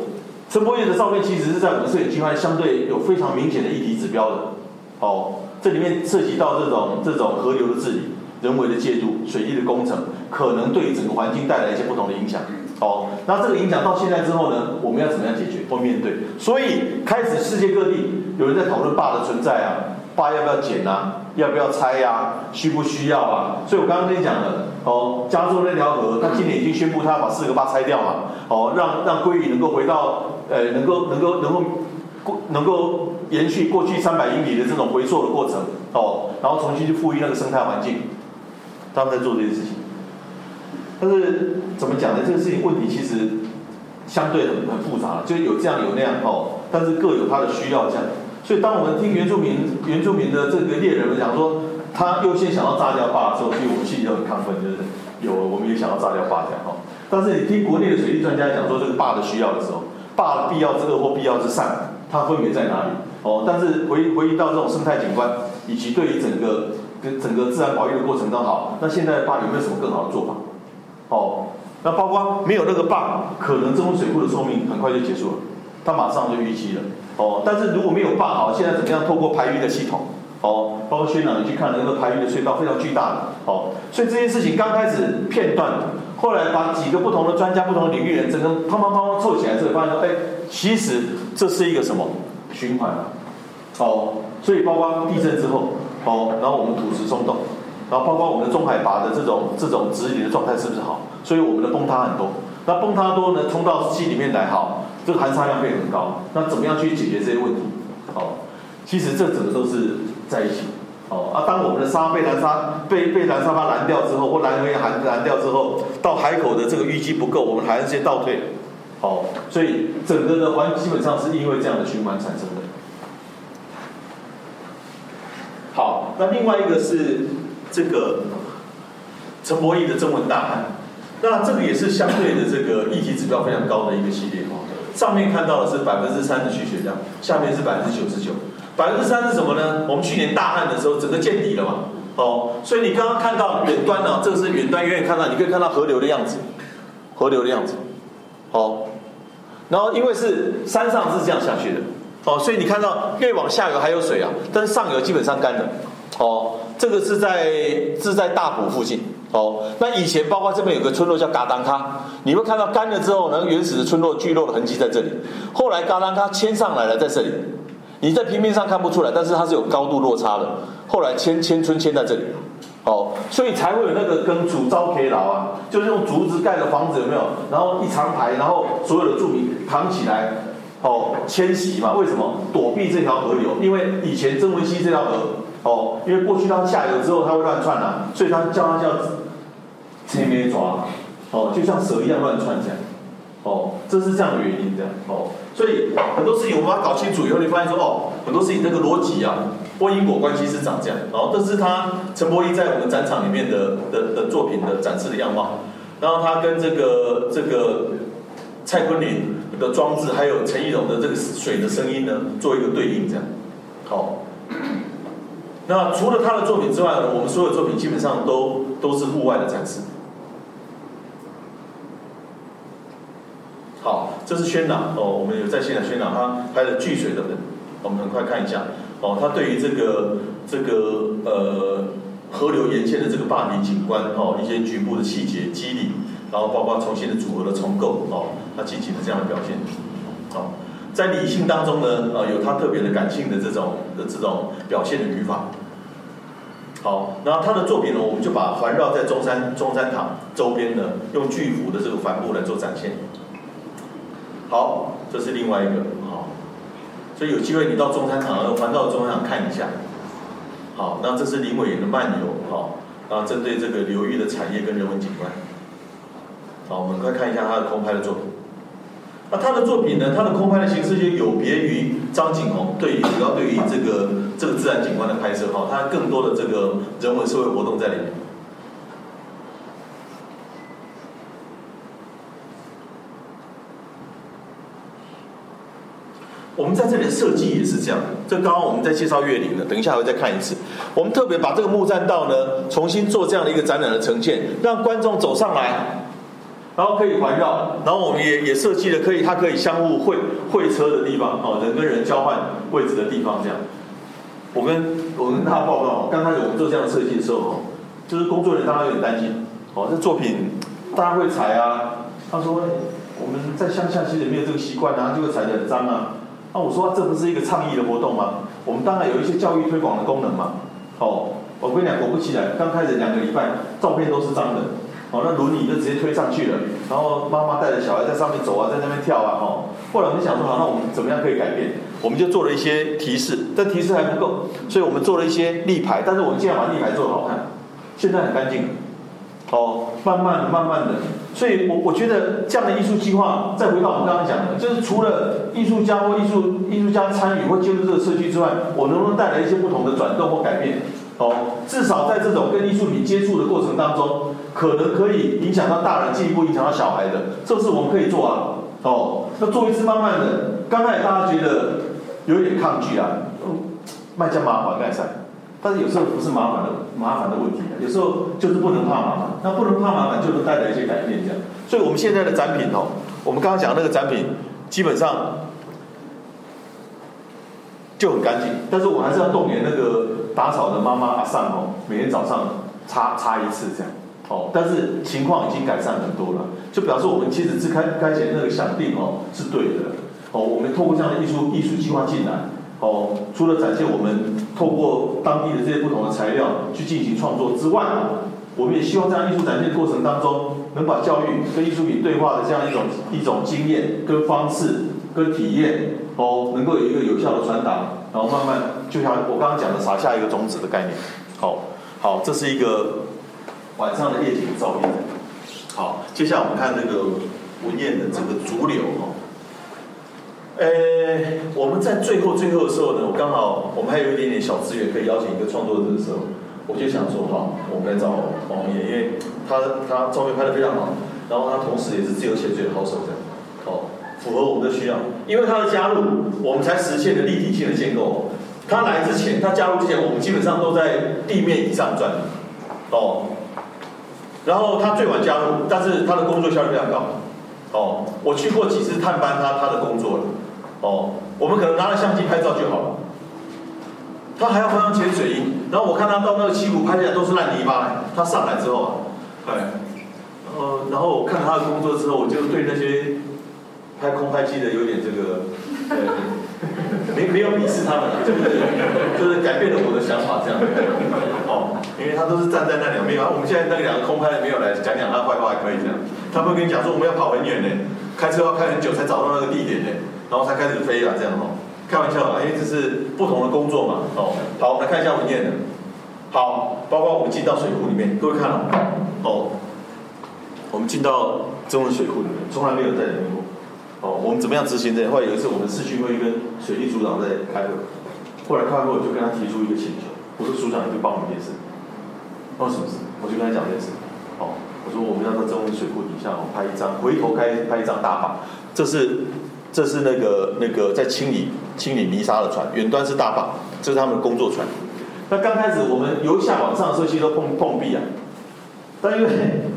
陈柏业的照片，其实是在我们摄影计划相对有非常明显的议题指标的。哦，这里面涉及到这种这种河流的治理、人为的介入、水利的工程，可能对整个环境带来一些不同的影响。哦，那这个影响到现在之后呢，我们要怎么样解决或面对？所以开始世界各地有人在讨论坝的存在啊，坝要不要减啊，要不要拆呀，需不需要啊？所以我刚刚跟你讲了，哦，加州那条河，他今年已经宣布他要把四个坝拆掉嘛，哦，让让鲑鱼能够回到，呃，能够能够能够过能够延续过去三百英里的这种回溯的过程，哦，然后重新去复育那个生态环境，他们在做这件事情。但是怎么讲呢？这个事情问题其实相对很很复杂，就有这样有那样哦，但是各有它的需要这样。所以当我们听原住民原住民的这个猎人们讲说，他优先想到炸掉坝的时候，其实我们心里都很亢奋，就是有我们也想要炸掉坝这样哈。但是你听国内的水利专家讲说这个坝的需要的时候，坝的必要之恶或必要之善，它分别在哪里？哦，但是回回忆到这种生态景观，以及对于整个跟整个自然保育的过程当中，好，那现在坝有没有什么更好的做法？哦，那包括没有那个坝，可能这种水库的寿命很快就结束了，它马上就淤积了。哦，但是如果没有坝，好，现在怎么样透过排淤的系统？哦，包括宣长你去看那个排淤的隧道非常巨大的。哦，所以这件事情刚开始片段，后来把几个不同的专家、不同的领域人，整个砰砰砰砰凑起来之后，发现说，哎，其实这是一个什么循环？哦，所以包括地震之后，哦，然后我们土石松动，然后包括我们的中海拔的这种这种直理的状态是不是好？所以我们的崩塌很多，那崩塌多呢，冲到溪里面来，好，这个含沙量变很高，那怎么样去解决这些问题？哦，其实这整个都是在一起。哦啊，当我们的沙被蓝沙被被蓝沙发拦掉之后，或蓝灰含燃掉之后，到海口的这个淤积不够，我们还是先倒退。哦，所以整个的环基本上是因为这样的循环产生的。好，那另外一个是这个陈伯义的征文大汉，那这个也是相对的这个议题指标非常高的一个系列哦。上面看到的是百分之三的去血量，下面是百分之九十九。百分之三是什么呢？我们去年大旱的时候，整个见底了嘛，哦，所以你刚刚看到远端呢，这个是远端远远看到，你可以看到河流的样子，河流的样子，哦，然后因为是山上是这样下去的，哦，所以你看到越往下游还有水啊，但是上游基本上干了，哦，这个是在是在大埔附近，哦，那以前包括这边有个村落叫嘎当卡，你会看到干了之后呢，原始的村落聚落的痕迹在这里，后来嘎当卡迁上来了，在这里。你在平面上看不出来，但是它是有高度落差的。后来迁迁村迁在这里，哦，所以才会有那个跟主招可以牢啊，就是用竹子盖的房子有没有？然后一长排，然后所有的住民扛起来，哦，迁徙嘛？为什么？躲避这条河流，因为以前曾文溪这条河，哦，因为过去它下游之后它会乱窜啊，所以它叫它叫切咩抓，哦，就像蛇一样乱窜这样。哦，这是这样的原因，这样哦，所以很多事情我们把它搞清楚以后，你发现说哦，很多事情这个逻辑啊，或因果关系是长这样。然后这是他陈柏霖在我们展场里面的的的作品的展示的样貌。然后他跟这个这个蔡坤林的装置，还有陈义荣的这个水的声音呢，做一个对应，这样。好，那除了他的作品之外，我们所有作品基本上都都是户外的展示。好，这是宣朗哦，我们有在现场宣朗他拍的聚水的人，我们很快看一下哦，他对于这个这个呃河流沿线的这个坝体景观哦，一些局部的细节肌理，然后包括重新的组合的重构哦，他进行了这样的表现。好，在理性当中呢，呃，有他特别的感性的这种的这种表现的语法。好，然后他的作品呢，我们就把环绕在中山中山堂周边的用巨幅的这个帆布来做展现。好，这是另外一个好，所以有机会你到中山堂，环绕中山堂看一下。好，那这是林伟的漫游，好，那，针对这个流域的产业跟人文景观。好，我们快看一下他的空拍的作品。那他的作品呢，他的空拍的形式就有别于张景宏，对于主要对于这个这个自然景观的拍摄，哈，他更多的这个人文社会活动在里面。我们在这里的设计也是这样，这刚刚我们在介绍月岭的，等一下会再看一次。我们特别把这个木栈道呢，重新做这样的一个展览的呈现，让观众走上来，然后可以环绕，然后我们也也设计了可以它可以相互会会车的地方，哦，人跟人交换位置的地方这样。我跟我跟他报告，刚开始我们做这样的设计的时候，就是工作人员大家有点担心，哦，这作品大家会踩啊。他说我们在乡下其实没有这个习惯啊，就会踩得很脏啊。那我说这不是一个倡议的活动吗？我们当然有一些教育推广的功能嘛。哦，我跟你讲，果不其然，刚开始两个礼拜，照片都是脏的。哦，那轮椅就直接推上去了，然后妈妈带着小孩在上面走啊，在那边跳啊，哦。后来我们想说，好，那我们怎么样可以改变？我们就做了一些提示，但提示还不够，所以我们做了一些立牌，但是我们尽量把立牌做得好看。现在很干净。哦，慢慢的，慢慢的。所以，我我觉得这样的艺术计划，再回到我们刚刚讲的，就是除了艺术家或艺术艺术家参与或介入这个社区之外，我能不能带来一些不同的转动或改变？哦，至少在这种跟艺术品接触的过程当中，可能可以影响到大人，进一步影响到小孩的，这是我们可以做啊。哦，那做一次慢慢的，刚开始大家觉得有点抗拒啊，嗯，卖家麻烦改善。但是有时候不是麻烦的麻烦的问题有时候就是不能怕麻烦。那不能怕麻烦，就能带来一些改变这样。所以我们现在的展品哦，我们刚刚讲那个展品基本上就很干净，但是我还是要动员那个打扫的妈妈阿上哦，每天早上擦擦一次这样。哦，但是情况已经改善很多了，就表示我们其实是开开前那个想定哦是对的。哦，我们透过这样的艺术艺术计划进来。哦，除了展现我们透过当地的这些不同的材料去进行创作之外，我们也希望在艺术展现过程当中，能把教育跟艺术品对话的这样一种一种经验跟方式跟体验，哦，能够有一个有效的传达，然后慢慢就像我刚刚讲的撒下一个种子的概念。好，好，这是一个晚上的夜景照片。好，接下来我们看那个文彦的这个竹流哦。呃，我们在最后最后的时候呢，我刚好我们还有一点点小资源可以邀请一个创作者的时候。我就想说，好，我们来找王文因为他他照片拍的非常好，然后他同时也是自由潜水的好手，这样，好，符合我们的需要。因为他的加入，我们才实现了立体性的建构。他来之前，他加入之前，我们基本上都在地面以上转，哦，然后他最晚加入，但是他的工作效率非常高，哦，我去过几次探班他他的工作了，哦，我们可能拿了相机拍照就好了。他还要换上潜水衣，然后我看他到那个溪谷拍下来都是烂泥巴。他上来之后啊，哎，呃，然后我看他的工作之后，我就对那些拍空拍机的有点这个，没没有鄙视他们，就是就是改变了我的想法这样。哦，因为他都是站在那两边啊，我们现在那两个空拍的没有来讲讲他坏话还可以这样，他会跟你讲说我们要跑很远呢，开车要开很久才找到那个地点呢，然后才开始飞啊这样哦。开玩笑啊，因为这是不同的工作嘛。哦，好，我们来看一下文件的。好，包括我们进到水库里面，各位看哦哦。我们进到中文水库里面，从来没有在里面过。哦，我们怎么样执行这？后来有一次，我们市区会跟水利组长在开会，后来开会我就跟他提出一个请求，我说组长，你就帮我们一件事。哦，什么事？我就跟他讲这件事。哦，我说我们要在中文水库底下拍一张，回头开拍一张大坝。这是。这是那个那个在清理清理泥沙的船，远端是大坝，这是他们工作船。那刚开始我们由下往上的时候，其实都碰碰壁啊。但因为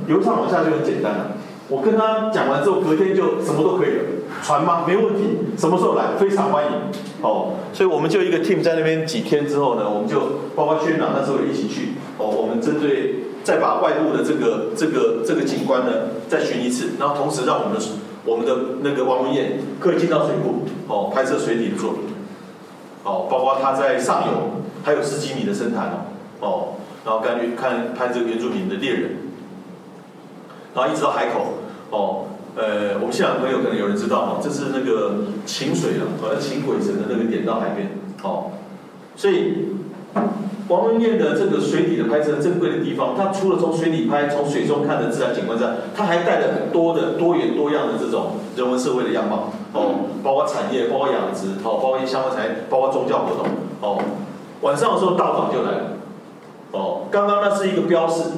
由上往下就很简单了，我跟他讲完之后，隔天就什么都可以了。船吗？没问题，什么时候来？非常欢迎。哦，所以我们就一个 team 在那边几天之后呢，我们就包括宣长那时候一起去。哦，我们针对再把外部的这个这个这个景观呢再巡一次，然后同时让我们的。我们的那个王文燕可以进到水库哦，拍摄水底的作品，哦，包括他在上游还有十几米的深潭哦，哦，然后感觉看拍这个原住民的猎人，然后一直到海口哦，呃，我们现场朋友可能有人知道哦，这是那个晴水啊，好像晴鬼神的那个点到海边哦，所以。王文燕的这个水底的拍摄珍贵的地方，它除了从水底拍、从水中看的自然景观之外，它还带了很多的多元多样的这种人文社会的样貌哦，包括产业、包括养殖，哦，包括一些相关产业，包括宗教活动哦。晚上的时候道长就来了哦，刚刚那是一个标示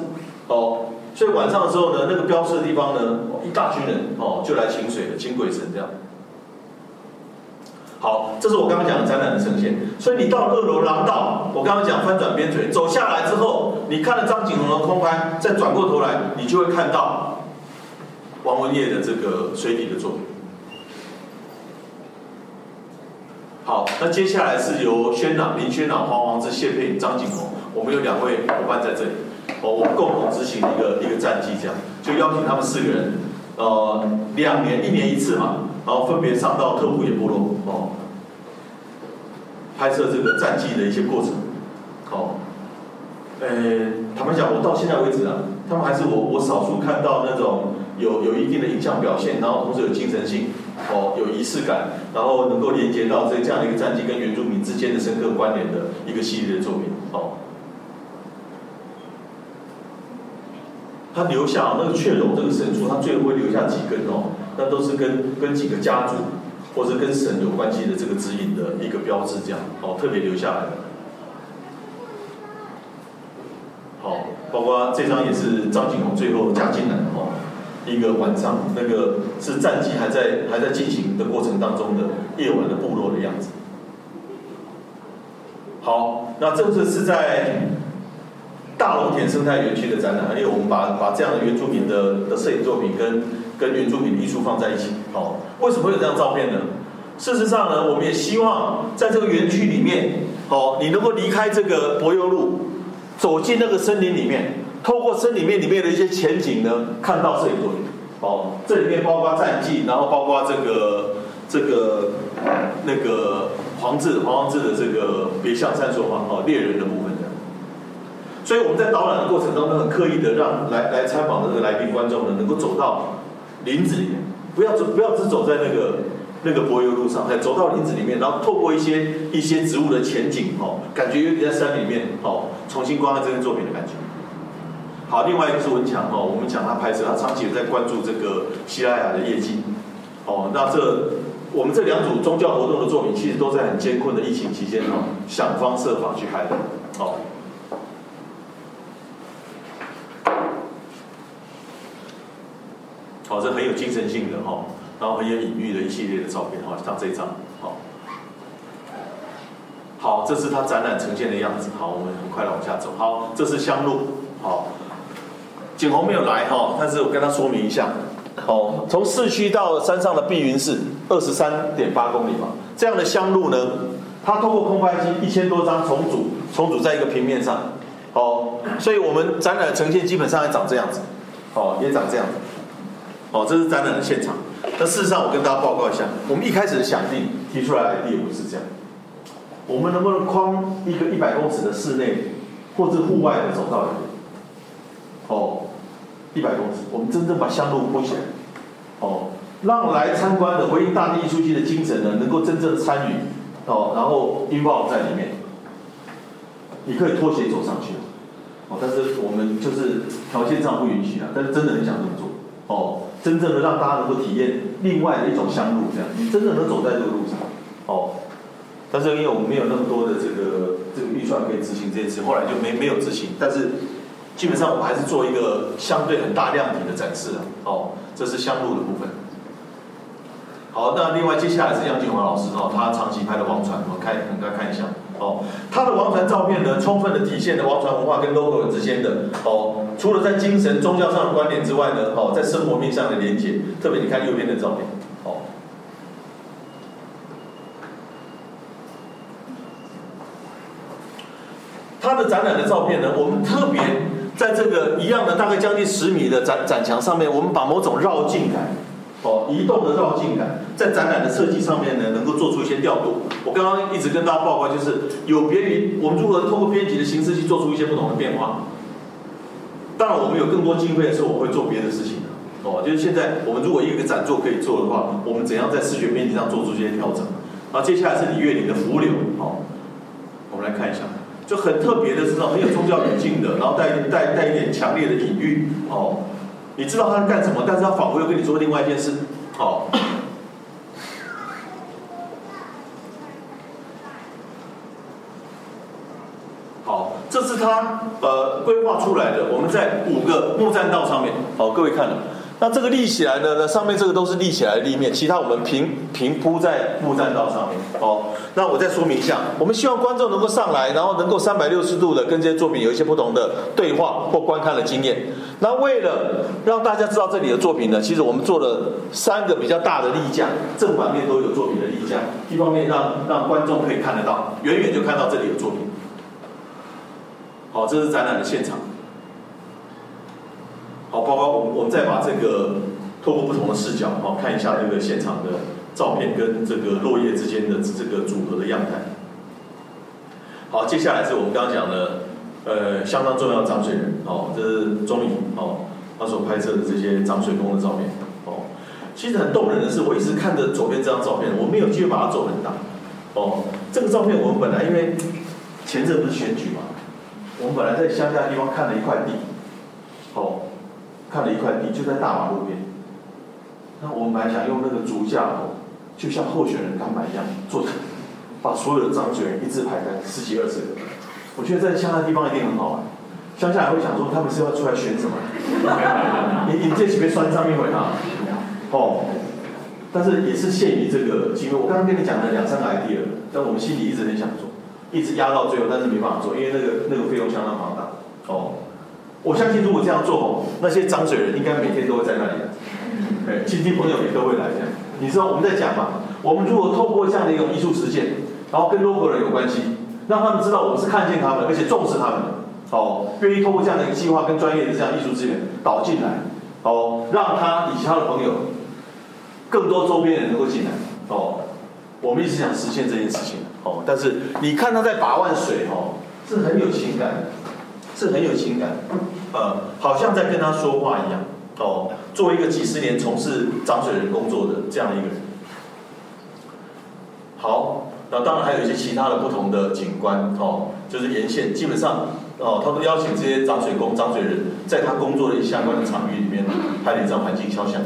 哦，所以晚上的时候呢，那个标示的地方呢，一大群人哦就来请水了，请鬼神这样。好，这是我刚刚讲的展览的呈现。所以你到二楼廊道，我刚刚讲翻转边陲，走下来之后，你看了张景宏的空拍，再转过头来，你就会看到王文业的这个水底的作品。好，那接下来是由宣朗林宣朗、黄王之、谢佩张景宏，我们有两位伙伴在这里，哦，我们共同执行一个一个战绩，这样就邀请他们四个人，呃，两年一年一次嘛。然后分别上到特布野部落哦，拍摄这个战绩的一些过程，好，呃，坦白讲，我到现在为止啊，他们还是我我少数看到那种有有一定的影像表现，然后同时有精神性，哦，有仪式感，然后能够连接到这这样的一个战绩跟原住民之间的深刻关联的一个系列的作品，哦，他留下那个雀榕这个神树，他最后会留下几根哦。那都是跟跟几个家族，或者跟神有关系的这个指引的一个标志，这样哦，特别留下来的。好，包括这张也是张景宏最后加进来的哦，一个晚上，那个是战机还在还在进行的过程当中的夜晚的部落的样子。好，那这次是在大龙田生态园区的展览，因为我们把把这样的原住民的的摄影作品跟。跟原住民艺术放在一起，哦，为什么会有这张照片呢？事实上呢，我们也希望在这个园区里面，哦，你能够离开这个柏油路，走进那个森林里面，透过森林里面里面的一些前景呢，看到摄影作品，哦，这里面包括战绩，然后包括这个这个那个黄志黄黄志的这个别向善说话哦，猎人的部分。所以我们在导览的过程当中，很刻意的让来来参访的这个来宾观众呢，能够走到林子里面，不要走不要只走在那个那个柏油路上，哎，走到林子里面，然后透过一些一些植物的前景哦，感觉有点在山里面哦，重新观看这件作品的感觉。好，另外一个是文强哦，我们讲他拍摄，他长期有在关注这个西拉雅的业绩哦，那这我们这两组宗教活动的作品，其实都在很艰困的疫情期间哦，想方设法去拍的哦。好，这很有精神性的哈，然后很有隐喻的一系列的照片哈，像这张，好，好，这是它展览呈现的样子。好，我们很快的往下走。好，这是香路，好，景洪没有来哈，但是我跟他说明一下，哦，从市区到山上的碧云寺，二十三点八公里嘛，这样的香路呢，它通过空拍机一千多张重组，重组在一个平面上，哦，所以我们展览呈现基本上也长这样子，哦，也长这样子。哦，这是展览的现场。那事实上，我跟大家报告一下，我们一开始的想定提出来的 idea 不是这样。我们能不能框一个一百公尺的室内或者户外的走道里面？哦，一百公尺，我们真正把香路铺起来。哦，让来参观的回应大地艺术季的精神呢，能够真正参与。哦，然后 involve 在里面。你可以拖鞋走上去。哦，但是我们就是条件上不允许啊。但是真的很想这么做。哦。真正的让大家能够体验另外的一种香路，这样你真的能走在这个路上，哦。但是因为我们没有那么多的这个这个预算可以执行这件事，后来就没没有执行。但是基本上我们还是做一个相对很大量体的展示啊，哦，这是香路的部分。好，那另外接下来是杨景华老师哦，他长期拍的王传，我们看，我们来看一下。哦，他的王传照片呢，充分的体现了王传文化跟 logo 之间的哦，除了在精神宗教上的观点之外呢，哦，在生活面上的连接，特别你看右边的照片，哦，他的展览的照片呢，我们特别在这个一样的大概将近十米的展展墙上面，我们把某种绕境感。哦，移动的绕境感，在展览的设计上面呢，能够做出一些调度。我刚刚一直跟大家报告，就是有别于我们如何通过编辑的形式去做出一些不同的变化。当然，我们有更多经费的时候，我会做别的事情的。哦，就是现在我们如果一个展座可以做的话，我们怎样在视觉编辑上做出这些调整？然后接下来是李月玲的浮流，好，我们来看一下，就很特别的是，很有宗教语境的，然后带带带一点强烈的隐喻，哦。你知道他在干什么，但是他仿佛又跟你做另外一件事，好，好，这是他呃规划出来的，我们在五个木栈道上面，好，各位看了。那这个立起来的呢？上面这个都是立起来的立面，其他我们平平铺在木栈道上面。哦，那我再说明一下，我们希望观众能够上来，然后能够三百六十度的跟这些作品有一些不同的对话或观看的经验。那为了让大家知道这里的作品呢，其实我们做了三个比较大的立架，正反面都有作品的立架。一方面让让观众可以看得到，远远就看到这里有作品。好，这是展览的现场。好，包括我我们再把这个透过不同的视角，好看一下这个现场的照片跟这个落叶之间的这个组合的样态。好，接下来是我们刚刚讲的，呃，相当重要的涨水人，哦，这是钟仪，哦，他所拍摄的这些涨水工的照片，哦，其实很动人的是，我一直看着左边这张照片，我没有机会把它做很大，哦，这个照片我们本来因为前阵不是选举嘛，我们本来在乡下的地方看了一块地，哦。看了一块地，就在大马路边。那我们本来想用那个竹架，就像候选人干板一样做成，把所有的张嘴人一字排开，十几二十个。我觉得在乡下地方一定很好玩。乡下也会想说，他们是要出来选什么？[LAUGHS] 你你这几边酸上面回啊？哦，但是也是限于这个机会。我刚刚跟你讲了两三个 idea，但我们心里一直很想做，一直压到最后，但是没办法做，因为那个那个费用相当庞大。哦。我相信，如果这样做，那些脏水人应该每天都会在那里哎，亲戚朋友也都会来这样。你知道我们在讲嘛？我们如果透过这样的一种艺术实践，然后跟 local 人有关系，让他们知道我们是看见他们，而且重视他们，哦，愿意透过这样的一个计划跟专业的这样艺术资源导进来，哦，让他以及他的朋友，更多周边人能够进来，哦，我们一直想实现这件事情哦，但是你看他在把玩水哦，是很有情感，是很有情感，呃，好像在跟他说话一样哦。作为一个几十年从事涨水人工作的这样一个人，好，那当然还有一些其他的不同的景观哦，就是沿线基本上哦，他都邀请这些涨水工、涨水人在他工作的相关的场域里面拍了一张环境肖像。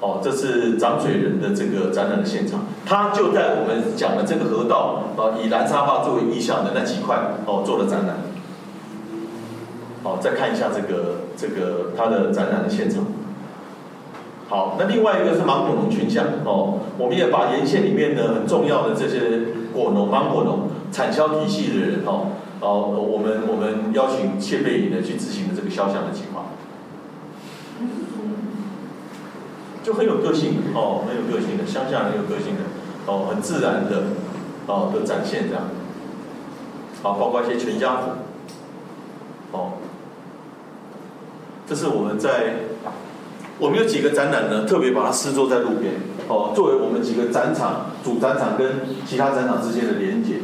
哦，这是涨水人的这个展览的现场，他就在我们讲的这个河道，呃，以蓝沙坝作为意象的那几块，哦，做了展览。好，再看一下这个这个它的展览的现场。好，那另外一个是芒果农群像，哦，我们也把沿线里面的很重要的这些果农、芒果农产销体系的人，哦，哦，我们我们邀请谢贝颖呢去执行的这个肖像的计划。就很有个性哦，很有个性的乡下很有个性的哦，很自然的哦的展现这样，好，包括一些全家福哦，这是我们在我们有几个展览呢，特别把它施作在路边哦，作为我们几个展场主展场跟其他展场之间的连接，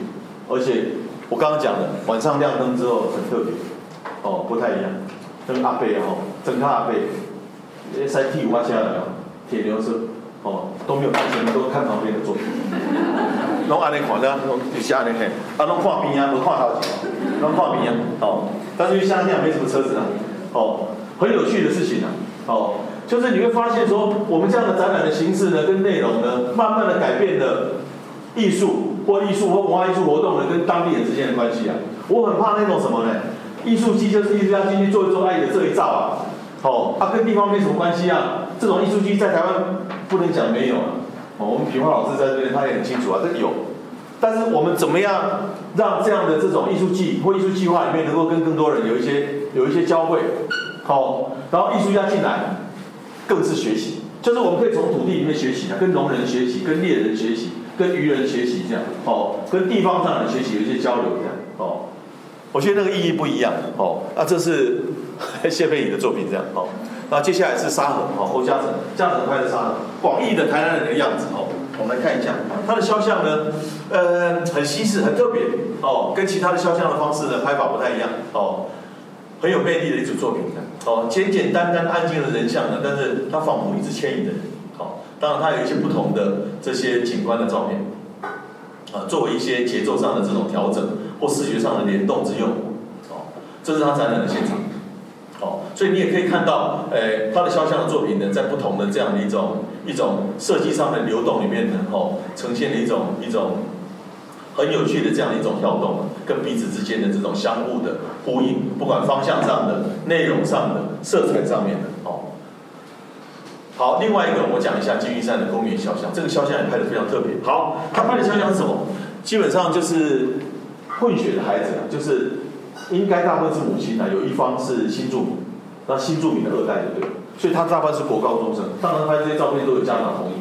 而且我刚刚讲的晚上亮灯之后很特别哦，不太一样，跟阿贝哦，整个阿贝，三 T 五八七二了。铁牛车，哦，都没有看前面，都看旁边的作品。[LAUGHS] 拢安尼看，咱拢就是安尼嘿，啊，拢看边啊，无看头前，拢看边啊，哦。但是因为乡下没什么车子啊，哦，很有趣的事情啊，哦，就是你会发现说，我们这样的展览的形式呢，跟内容呢，慢慢的改变了艺术或艺术或文化艺术活动呢，跟当地人之间的关系啊。我很怕那种什么呢？艺术机就是艺术家进去做一做，爱的这一照啊，哦，啊，跟地方没什么关系啊。这种艺术机在台湾不能讲没有啊，哦，我们平花老师在这边他也很清楚啊，这有。但是我们怎么样让这样的这种艺术季或艺术计划里面能够跟更多人有一些有一些交汇，好，然后艺术家进来更是学习，就是我们可以从土地里面学习啊，跟农人学习，跟猎人学习，跟渔人学习这样，哦，跟地方上的学习有一些交流这样，哦，我觉得那个意义不一样，哦，啊，这是谢佩颖的作品这样，哦。那接下来是沙河，哦，侯嘉诚，嘉诚拍的沙河，广义的台南人的样子，哦，我们来看一下。他的肖像呢，呃，很西式，很特别，哦，跟其他的肖像的方式呢拍法不太一样，哦，很有魅力的一组作品，哦，简简单单安静的人像呢，但是他仿佛一直牵引的人，哦，当然他有一些不同的这些景观的照片，啊，作为一些节奏上的这种调整或视觉上的联动之用，哦，这是他展览的现场。哦，所以你也可以看到，诶，他的肖像的作品呢，在不同的这样的一种一种设计上的流动里面呢，哦，呈现了一种一种很有趣的这样的一种跳动，跟彼此之间的这种相互的呼应，不管方向上的、内容上的、色彩上面的，哦。好，另外一个我讲一下金玉山的公园肖像，这个肖像也拍的非常特别。好，他拍的肖像是什么？基本上就是混血的孩子，就是。应该大部分是母亲啊，有一方是新住民，那新住民的二代就对了，所以他大部分是国高中生。当然拍这些照片都有家长同意，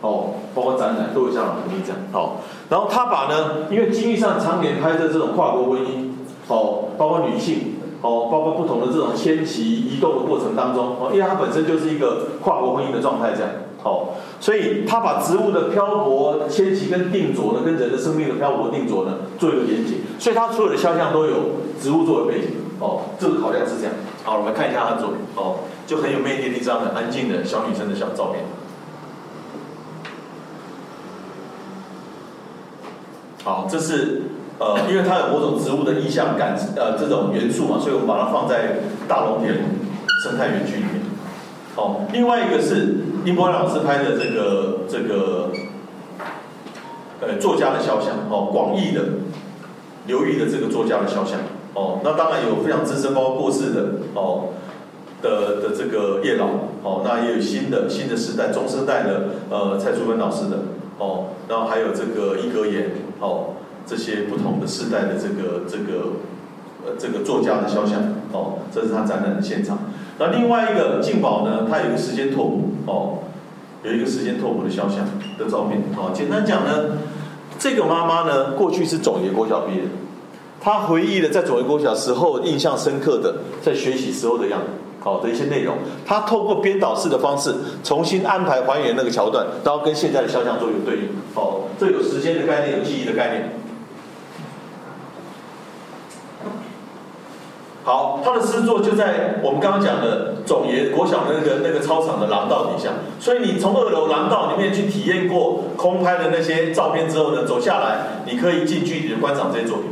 哦，包括展览都有家长同意这样。好，然后他把呢，因为经济上常年拍摄这种跨国婚姻，哦，包括女性，哦，包括不同的这种迁徙移动的过程当中，哦，因为它本身就是一个跨国婚姻的状态这样。哦，所以他把植物的漂泊、迁徙跟定着呢，跟人的生命的漂泊、定着呢，做一个连接。所以他所有的肖像都有植物作为背景。哦，这个考量是这样。好，我们看一下他的作品。哦，就很有魅力的一张很安静的小女生的小照片。好，这是呃，因为它有某种植物的意象感，呃，这种元素嘛，所以我们把它放在大龙田生态园区里面。哦，另外一个是林波老师拍的这个这个，呃，作家的肖像哦，广义的刘裕的这个作家的肖像哦，那当然有非常资深，包括过世的哦的的这个叶老哦，那也有新的新的时代中生代的呃蔡淑芬老师的哦，然后还有这个一格言哦，这些不同的世代的这个这个呃这个作家的肖像哦，这是他展览的现场。那另外一个静宝呢，他有一个时间拓扑哦，有一个时间拓扑的肖像的照片哦。简单讲呢，这个妈妈呢，过去是总爷国小毕业，他回忆了在左维国小时候印象深刻的在学习时候的样子，好的一些内容。他透过编导式的方式重新安排还原那个桥段，然后跟现在的肖像作有对应。哦，这有时间的概念，有记忆的概念。好，他的诗作就在我们刚刚讲的总爷国小那个那个操场的廊道底下，所以你从二楼廊道里面去体验过空拍的那些照片之后呢，走下来，你可以近距离的观赏这些作品。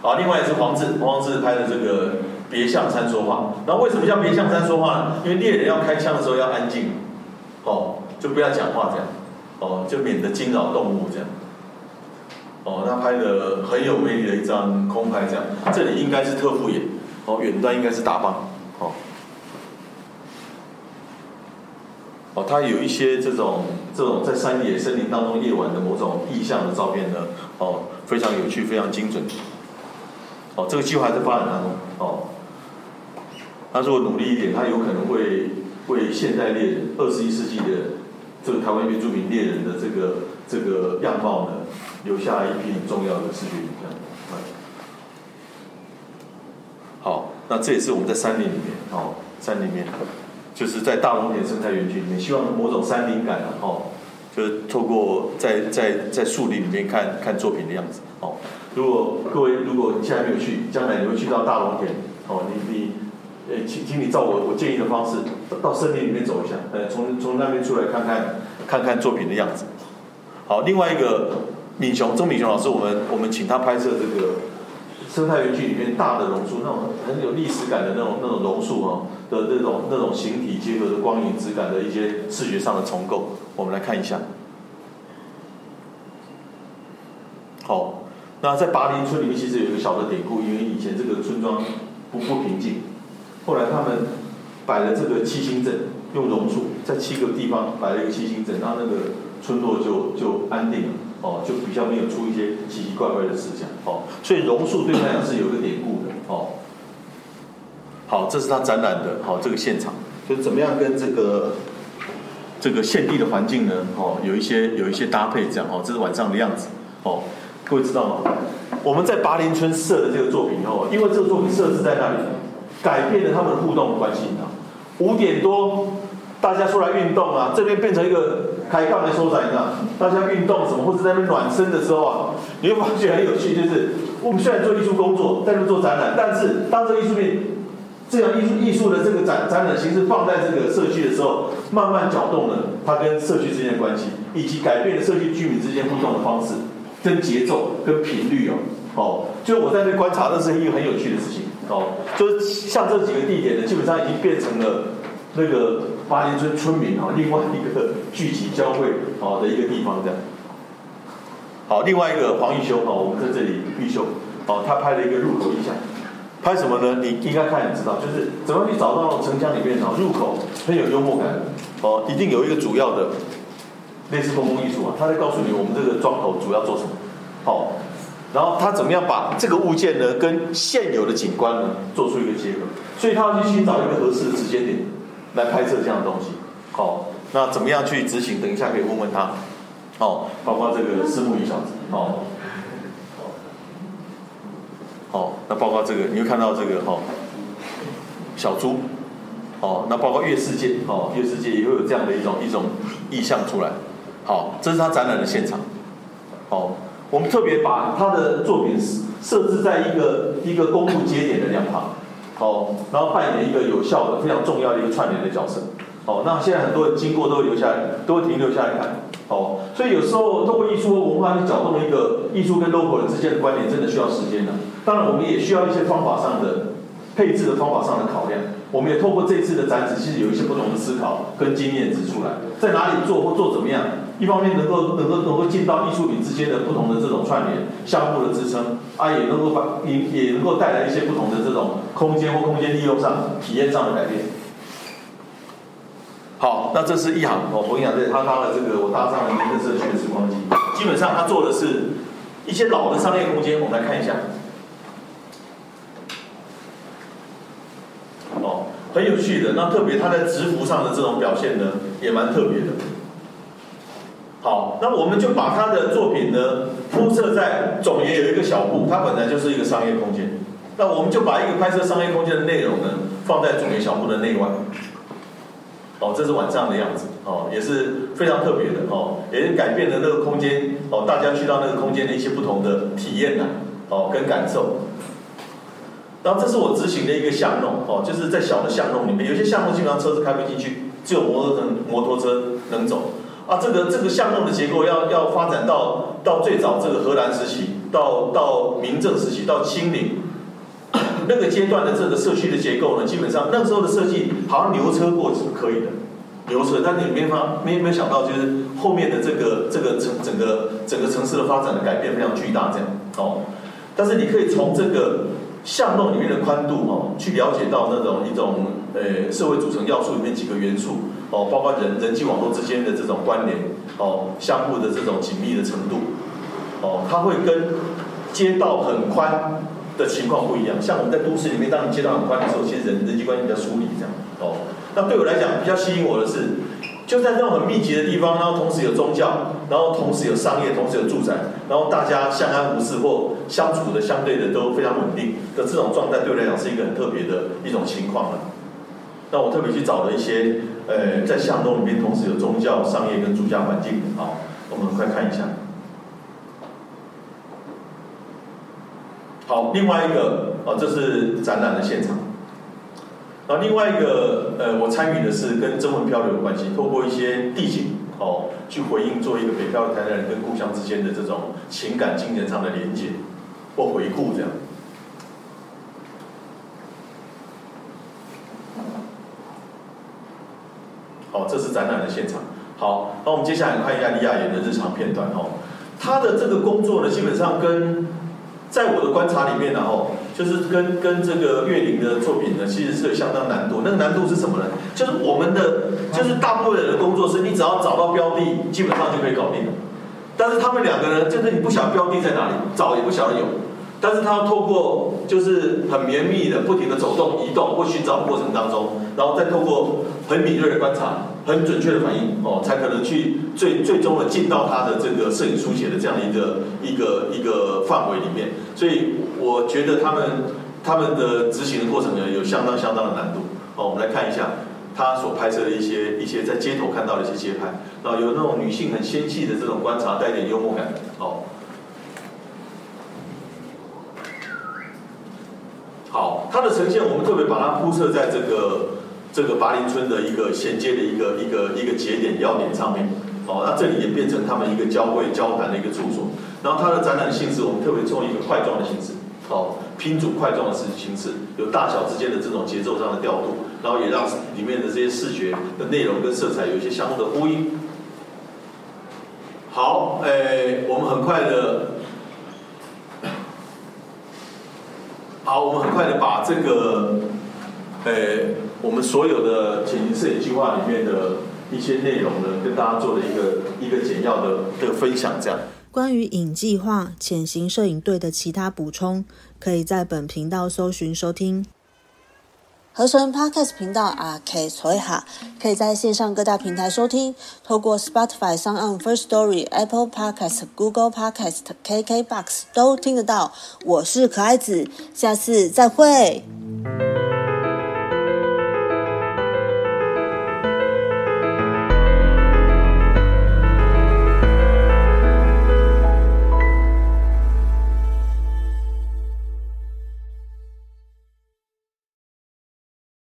好，另外一是黄志，黄志拍的这个别向山说话。那为什么叫别向山说话呢？因为猎人要开枪的时候要安静，哦，就不要讲话这样，哦，就免得惊扰动物这样。哦，他拍的很有魅力的一张空拍，这样，这里应该是特复眼，哦，远端应该是达邦，哦，哦，他有一些这种这种在山野森林当中夜晚的某种意象的照片呢，哦，非常有趣，非常精准，哦，这个计划还在发展当中，哦，他如果努力一点，他有可能会为现代猎人二十一世纪的这个台湾原住民猎人的这个这个样貌呢。留下一批很重要的视觉影像。好，那这也是我们在山林里面，哦，山里面，就是在大龙田生态园区里面，希望某种山林感啊，哦，就是透过在在在树林里面看看作品的样子，哦。如果各位如果你现在没有去，将来你会去到大龙田，哦，你你，呃，请请你照我我建议的方式，到森林里面走一下，呃，从从那边出来看看看看作品的样子。好，另外一个。敏雄，钟敏雄老师，我们我们请他拍摄这个生态园区里面大的榕树，那种很有历史感的那种那种榕树哈的那种那种形体结合的光影质感的一些视觉上的重构，我们来看一下。好，那在拔林村里面其实有一个小的典故，因为以前这个村庄不不平静，后来他们摆了这个七星阵，用榕树在七个地方摆了一个七星阵，然后那个村落就就安定了。哦，就比较没有出一些奇奇怪怪的事情。哦，所以榕树对他来讲是有一个典故的，哦。好，这是他展览的，好，这个现场就是怎么样跟这个这个现地的环境呢？哦，有一些有一些搭配，这样哦，这是晚上的样子，哦，各位知道吗？我们在拔林村设的这个作品哦，因为这个作品设置在那里，改变了他们互动的关系啊。五点多，大家出来运动啊，这边变成一个。开杠的收窄，你知道，大家运动什么，或者在那边暖身的时候啊，你会发觉很有趣，就是我们虽然做艺术工作，在那做展览，但是当这艺术品这样艺术艺术的这个展展览形式放在这个社区的时候，慢慢搅动了它跟社区之间的关系，以及改变了社区居民之间互动的方式、跟节奏、跟频率哦。哦，就我在那观察，这是一个很有趣的事情哦。就是像这几个地点呢，基本上已经变成了。那个八林村村民啊，另外一个聚集交汇啊的一个地方这样。好，另外一个黄玉修啊，我们在这里玉修，哦，他拍了一个入口意象，拍什么呢？你应该看，你知道，就是怎么去找到城墙里面啊入口很有幽默感，哦，一定有一个主要的类似公共艺术啊，他在告诉你我们这个庄头主要做什么，好，然后他怎么样把这个物件呢跟现有的景观呢做出一个结合，所以他要去寻找一个合适的时间点。来拍摄这样的东西，好，那怎么样去执行？等一下可以问问他，哦，包括这个私募鱼小子，哦，好，那包括这个，你会看到这个，哦，小猪，哦，那包括月世界，哦，月世界也会有这样的一种一种意象出来，好，这是他展览的现场，哦，我们特别把他的作品设置在一个一个公路节点的两旁。哦，然后扮演一个有效的、非常重要的一个串联的角色。哦，那现在很多人经过都会留下来，都会停留下来看。哦，所以有时候通过艺术和文化去搅动一个艺术跟 local 之间的关联，真的需要时间的。当然，我们也需要一些方法上的配置的方法上的考量。我们也透过这次的展示，其实有一些不同的思考跟经验指出来，在哪里做或做怎么样。一方面能够能够能够进到艺术品之间的不同的这种串联，相互的支撑啊，也能够把也也能够带来一些不同的这种空间或空间利用上体验上的改变。好，那这是一行哦，冯一航这他搭了这个我搭上了一个社区的时光机，基本上他做的是一些老的商业空间，我们来看一下。哦，很有趣的，那特别他在直幅上的这种表现呢，也蛮特别的。好，那我们就把他的作品呢铺设在总也有一个小布，它本来就是一个商业空间。那我们就把一个拍摄商业空间的内容呢放在总也小布的内外。哦，这是晚上的样子，哦，也是非常特别的，哦，也是改变了那个空间，哦，大家去到那个空间的一些不同的体验呐，哦，跟感受。然后这是我执行的一个巷弄，哦，就是在小的巷弄里面，有些巷弄基本上车子开不进去，只有摩托车摩托车能走。啊，这个这个巷弄的结构要要发展到到最早这个荷兰时期，到到明郑时期，到清领。[COUGHS] 那个阶段的这个社区的结构呢，基本上那时候的设计好像牛车过是可以的，牛车，但你没法没没有想到，就是后面的这个这个城整个整个城市的发展的改变非常巨大，这样哦。但是你可以从这个巷弄里面的宽度哦，去了解到那种一种呃社会组成要素里面几个元素哦，包括人人际网络之间的这种关联哦，相互的这种紧密的程度哦，它会跟街道很宽。的情况不一样，像我们在都市里面，当你街道很宽的时候，其实人人际关系比较疏离这样。哦，那对我来讲比较吸引我的是，就在那种很密集的地方，然后同时有宗教，然后同时有商业，同时有住宅，然后大家相安无事或相处的相对的都非常稳定的这种状态，对我来讲是一个很特别的一种情况了。那我特别去找了一些，呃，在巷弄里面同时有宗教、商业跟住家环境。好，我们快看一下。好，另外一个啊，这是展览的现场。那另外一个呃，我参与的是跟征文漂流有关系，透过一些地景哦，去回应做一个北漂的台南人跟故乡之间的这种情感、精神上的连接或回顾这样。好，这是展览的现场。好，那我们接下来看一下李雅妍的日常片段哦。他的这个工作呢，基本上跟在我的观察里面，呢，哦就是跟跟这个岳林的作品呢，其实是相当难度。那个难度是什么呢？就是我们的，就是大部分人的工作是，你只要找到标的，基本上就可以搞定了。但是他们两个人，就是你不晓得标的在哪里，找也不晓得有。但是他要透过就是很绵密的、不停的走动、移动或寻找过程当中，然后再透过很敏锐的观察、很准确的反应，哦，才可能去最 [LAUGHS] 最终的进到他的这个摄影书写的这样一个一个一个范围里面。所以我觉得他们他们的执行的过程呢，有相当相当的难度。哦，我们来看一下他所拍摄的一些一些在街头看到的一些街拍，啊，有那种女性很纤细的这种观察，带点幽默感，哦。好，它的呈现我们特别把它铺设在这个这个八林村的一个衔接的一个一个一个节点要点上面。哦，那这里也变成他们一个交汇交谈的一个处所。然后它的展览性质，我们特别用一个块状的形式，哦，拼组块状的形形式，有大小之间的这种节奏上的调度，然后也让里面的这些视觉的内容跟色彩有一些相互的呼应。好，诶，我们很快的。好，我们很快的把这个，呃，我们所有的潜行摄影计划里面的一些内容呢，跟大家做了一个一个简要的的分享。这样，关于影计划潜行摄影队的其他补充，可以在本频道搜寻收听。合成 Podcast 频道啊，K 所以哈，可以在线上各大平台收听，透过 Spotify、s o n First Story、Apple Podcast、Google Podcast、KKBox 都听得到。我是可爱子，下次再会。